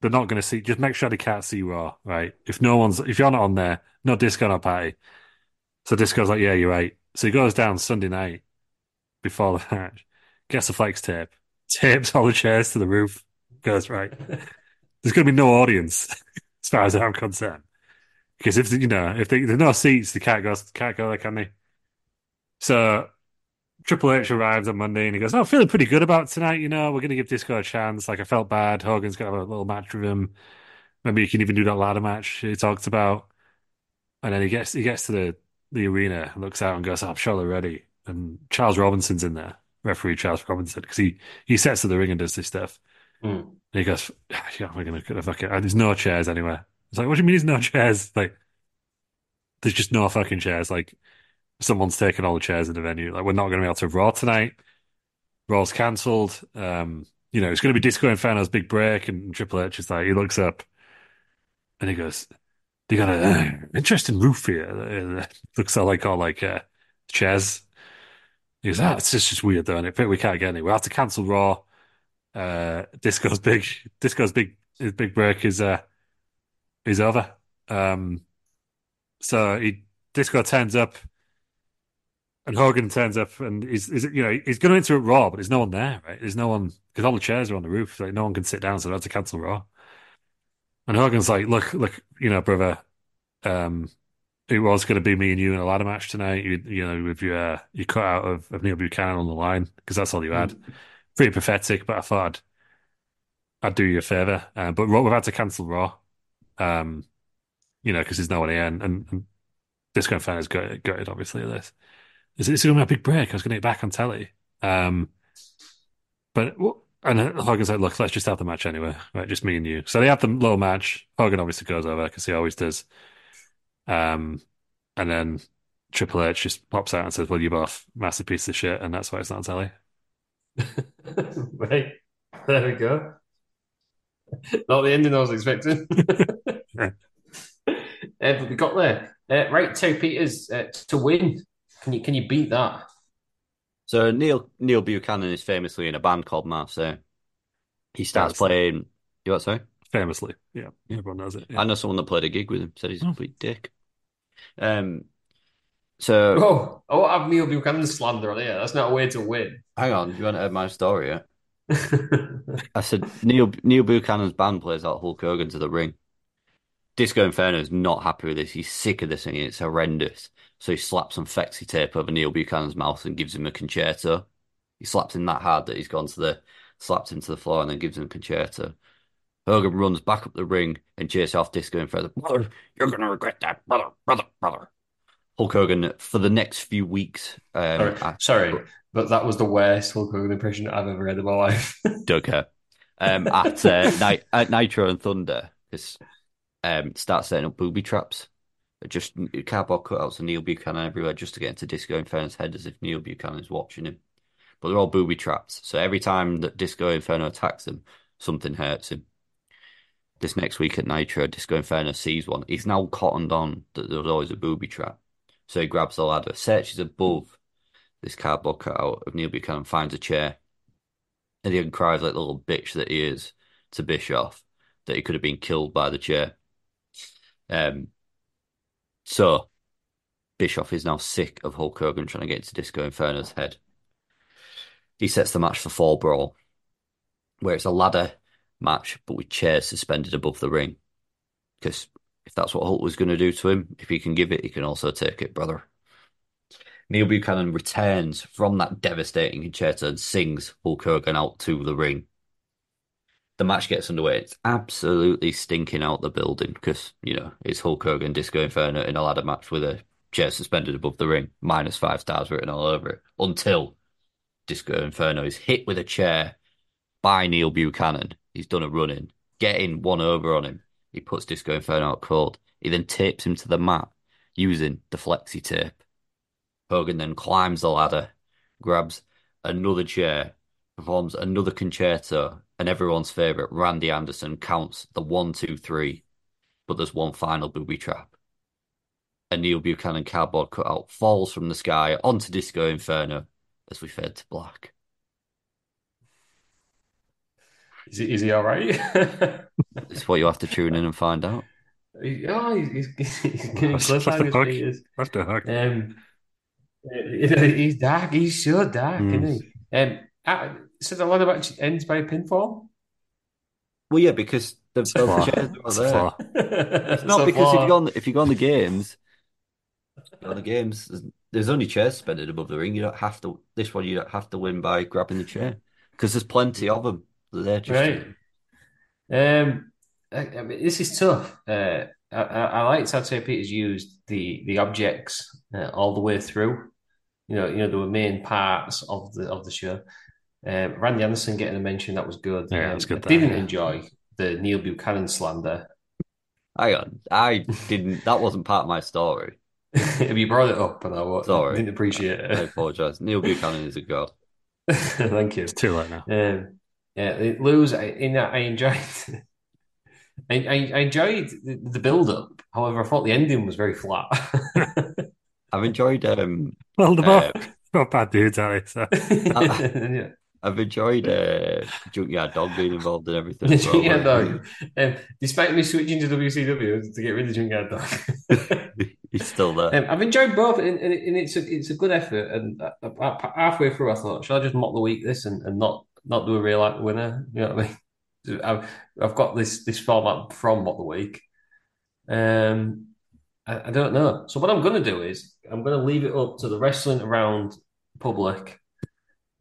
they're not going to see. Just make sure they can't see Raw, right? If no one's, if you're not on there, no disco, no party. So Disco's like, yeah, you're right. So he goes down Sunday night before the match, gets the flex tape, tapes all the chairs to the roof, goes right. There's going to be no audience, as far as I'm concerned, because if you know, if they, there's no seats, they can't go, can't go there, can they? So Triple H arrives on Monday and he goes, Oh, feeling pretty good about tonight. You know, we're going to give Disco a chance. Like, I felt bad. Hogan's going to have a little match with him. Maybe you can even do that ladder match he talked about. And then he gets he gets to the, the arena, looks out and goes, oh, I'm sure they're ready. And Charles Robinson's in there, referee Charles Robinson, because he, he sets to the ring and does this stuff. Hmm. And he goes, Yeah, we're going to fucking. And there's no chairs anywhere. It's like, What do you mean there's no chairs? Like, there's just no fucking chairs. Like, someone's taken all the chairs in the venue. Like, we're not going to be able to Raw tonight. Raw's cancelled. Um, you know, it's going to be Disco Inferno's big break. And Triple H is like, he looks up and he goes, They got an uh, interesting roof here. Uh, looks like all like uh, chairs. He goes, Ah, it's just, just weird, though. And it, we can't get any. We have to cancel Raw. Uh, Disco's big, Disco's big, his big break is, uh, is over. Um, so he, Disco turns up and Hogan turns up and he's, he's you know he's going to interrupt Raw, but there's no one there, right? There's no one because all the chairs are on the roof, so no one can sit down, so they have to cancel Raw. And Hogan's like, "Look, look, you know, brother, um, it was going to be me and you in a ladder match tonight. You, you know, with your uh, your cut out of, of Neil Buchanan on the line because that's all you had. Pretty pathetic, but I thought I'd, I'd do you a favor. Uh, but Raw, we've had to cancel Raw, um, you know, because there's no one here, and, and, and Disco Inferno's got gutted, obviously. at This is it's going to be a big break. I was going to get back on telly, um, but and Hogan's like, look, let's just have the match anyway, right? Just me and you. So they have the little match. Hogan obviously goes over because he always does. Um, and then Triple H just pops out and says, "Well, you're both massive piece of shit," and that's why it's not on telly. right. There we go. Not the ending I was expecting. uh, but we got there. Uh, right, Terry Peters uh, to win. Can you can you beat that? So Neil Neil Buchanan is famously in a band called Marseille. He starts Famously. playing. You what? Sorry, Famously, yeah, everyone knows it. Yeah. I know someone that played a gig with him. Said he's a Oh. complete dick. Um. So Oh, I won't have Neil Buchanan slander on here. That's not a way to win. hang on, you haven't heard my story yet. I said Neil Neil Buchanan's band plays out Hulk Hogan to the ring. Disco Inferno is not happy with this. He's sick of this thing. It's horrendous. So he slaps some flexi tape over Neil Buchanan's mouth and gives him a Con-Chair-To. He slaps him that hard that he's gone to the slaps him to the floor and then gives him a Con-Chair-To. Hogan runs back up the ring and chases off Disco Inferno. Brother, you're gonna regret that, brother, brother, brother. Hulk Hogan for the next few weeks. Um, Sorry, I- sorry, but that was the worst Hulk Hogan impression I've ever heard in my life. don't care. Um, at uh, at Nitro and Thunder, this um, start setting up booby traps, just cardboard cutouts of Neil Buchanan everywhere, just to get into Disco Inferno's head, as if Neil Buchanan is watching him. But they're all booby traps, so every time that Disco Inferno attacks him, something hurts him. This next week at Nitro, Disco Inferno sees one. He's now cottoned on that there was always a booby trap, so he grabs the ladder, searches above this cardboard cutout of Neil Buchanan, finds a chair. And he cries like the little bitch that he is to Bischoff that he could have been killed by the chair. Um, so Bischoff is now sick of Hulk Hogan trying to get into Disco Inferno's head. He sets the match for Fall Brawl, where it's a ladder match but with chairs suspended above the ring. Because if that's what Hulk was going to do to him, if he can give it, he can also take it, brother. Neil Buchanan returns from that devastating Con-Chair-To and sings Hulk Hogan out to the ring. The match gets underway. It's absolutely stinking out the building because, you know, it's Hulk Hogan, Disco Inferno in a ladder match with a chair suspended above the ring, minus five stars written all over it, until Disco Inferno is hit with a chair by Neil Buchanan. He's done a run in, getting one over on him. He puts Disco Inferno out cold. He then tapes him to the mat using the flexi tape. Hogan then climbs the ladder, grabs another chair, performs another Con-Chair-To, and everyone's favourite, Randy Anderson, counts the one, two, three. But there's one final booby trap. A Neil Buchanan cardboard cutout falls from the sky onto Disco Inferno as we fade to black. is, he, is he all right? it's what you have to tune in and find out. oh, he's, he's, he's getting What's- what's the cliffhangers. hook? Peters. That's the hook. Um, uh, he's dark. He's so dark, Mm. isn't he? Um, uh, so the ladder match ends by a pinfall. Well, yeah, because the, It's a the chairs are there. flaw. It's not because if you go on the, if you go on the games, if on the games, there's, there's only chairs suspended above the ring. You don't have to. This one you don't have to win by grabbing the chair because there's plenty of them. They're just Right. Um, I, I mean, this is tough. Uh, I, I, I liked how Terry Peters used the the objects uh, all the way through. You know, you know, there were main parts of the of the show. Um, Randy Anderson getting a mention that was good. Yeah, Um, that's good I there, didn't yeah. enjoy the Neil Buchanan slander. Hang on, I didn't. That wasn't part of my story. Have you brought it up? And I wa- Sorry. didn't appreciate I it. apologize. Neil Buchanan is a god. Thank you. It's too late now. Um, yeah, it- Lose. I, in that, I enjoyed. I, I, I enjoyed the, the build up. However, I thought the ending was very flat. I've enjoyed. Um, Well, the Uh, not bad dudes, are they? So yeah. I've enjoyed uh, Junkyard Dog being involved in everything. The well. Junkyard Dog. Um, despite me switching to WCW to get rid of Junkyard Dog. He's still there. Um, I've enjoyed both, and, and, and it's a it's a good effort. And halfway through, I thought, should I just mock the week this and, and not not do a real like winner? You know what I mean? I've I've got this this format from mock the week. Um, I, I don't know. So what I'm going to do is I'm going to leave it up to the wrestling around public.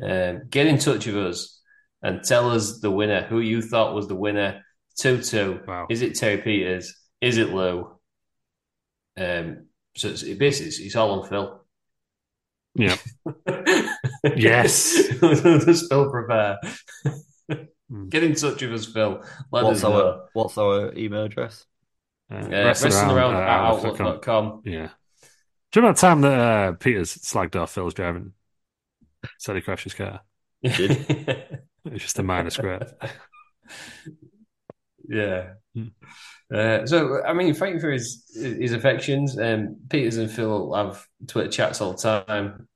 Um, get in touch with us and tell us the winner, who you thought was the winner. Two two. Wow. Is it Terry Peters? Is it Lew? Um, so it's, it basically it's, it's all on Phil. Yeah. Yes. Just Phil prepare. Hmm. Get in touch with us, Phil. Let What's us know. our What's our email address? Uh, Uh, wrestling wrestling around uh, at outlook.com. outlook.com. Yeah. Do you remember that time that uh, Peters slagged off Phil's driving? Said he crashed his car. It was just a minor scrape. yeah. Hmm. Uh, so, I mean, fighting for his his affections, um, Peters and Phil have Twitter chats all the time.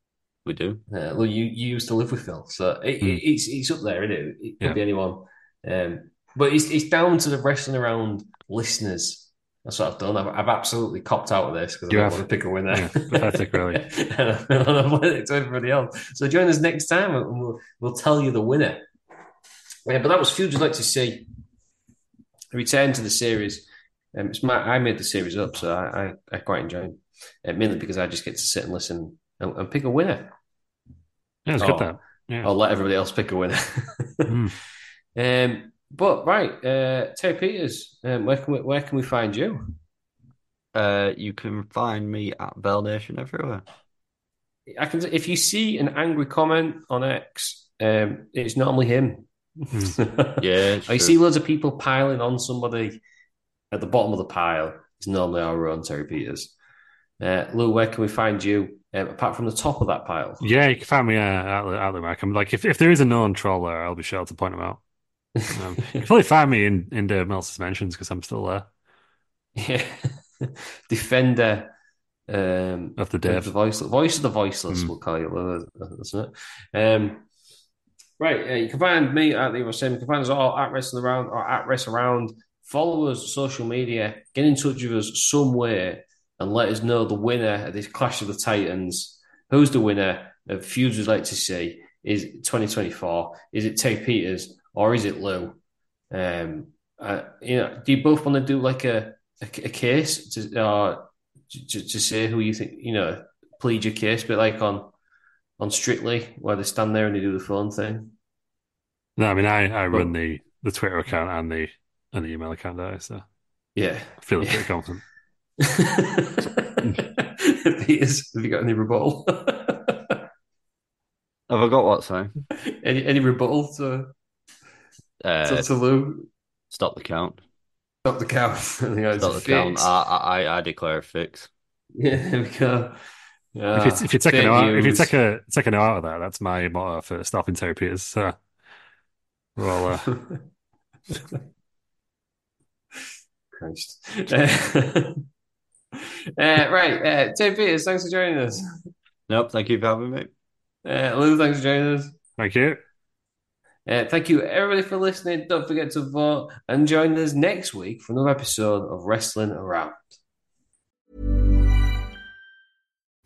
We do. Uh, well, you, you used to live with Phil, so it, Hmm. it, it's it's up there, isn't it? It could Yeah. be anyone. Um, but it's it's down to the wrestling around listeners. That's what I've done. I've, I've absolutely copped out of this because I don't have. want to pick a winner. Yeah, pathetic, really. and I've let it to everybody else. So join us next time, and we'll we'll tell you the winner. Yeah, but that was feuds I'd like to see. Return to the series. Um, it's my I made the series up, so I I, I quite enjoy it. Uh, mainly because I just get to sit and listen and, and pick a winner. Yeah, it's Oh. good that. Yeah. I'll let everybody else pick a winner. Mm. um, but right, uh, Terry Peters, um, where can we where can we find you? Uh, you can find me at Bell Nation everywhere. I can if you see an angry comment on X, um, it's normally him. Yeah, it's I see loads of people piling on somebody at the bottom of the pile. It's normally our own Terry Peters. Uh, Lew, where can we find you um, apart from the top of that pile? Yeah, you can find me uh, out the out the rack. I'm like, if, if there is a known troll there, I'll be sure to point him out. Um, you can probably find me in in Dave Meltzer's mentions because I'm still there. Yeah. Defender um, Of the Dave. the voiceless, voice of the voiceless, Mm. we'll call it, uh, isn't it? Um, right, uh, you can find me at the same. You can find us all at Wrestling Around or at Rest Around. Follow us on social media. Get in touch with us somewhere and let us know the winner of this Clash of the Titans. Who's the winner of feuds we'd like to see? Is 2024? Is it Tay Peters or is it Lew? Um, uh, you know, do you both want to do like a a, a case to, uh, to to say who you think you know plead your case, but like on on Strictly where they stand there and they do the phone thing. No, I mean, I, I run the, the Twitter account and the and the email account there, so Yeah, I feel Yeah. pretty confident. Peters, have you got any rebuttal? Have I got what, sorry? any any rebuttal to, Uh, to, to Lew? stop the count. Stop the count. yeah, Stop a the count. I, I, I declare a fix. Yeah, there we go. if you if you take fake an out, if you take a take an out of that, that's my motto for stopping Terry Peters. So we're all uh, Christ. Uh, uh, right, uh, Terry Peters, thanks for joining us. Nope, thank you for having me. Uh, Lew, thanks for joining us. thank you. Uh, thank you, everybody, for listening. Don't forget to vote and join us next week for another episode of Wrestling Around.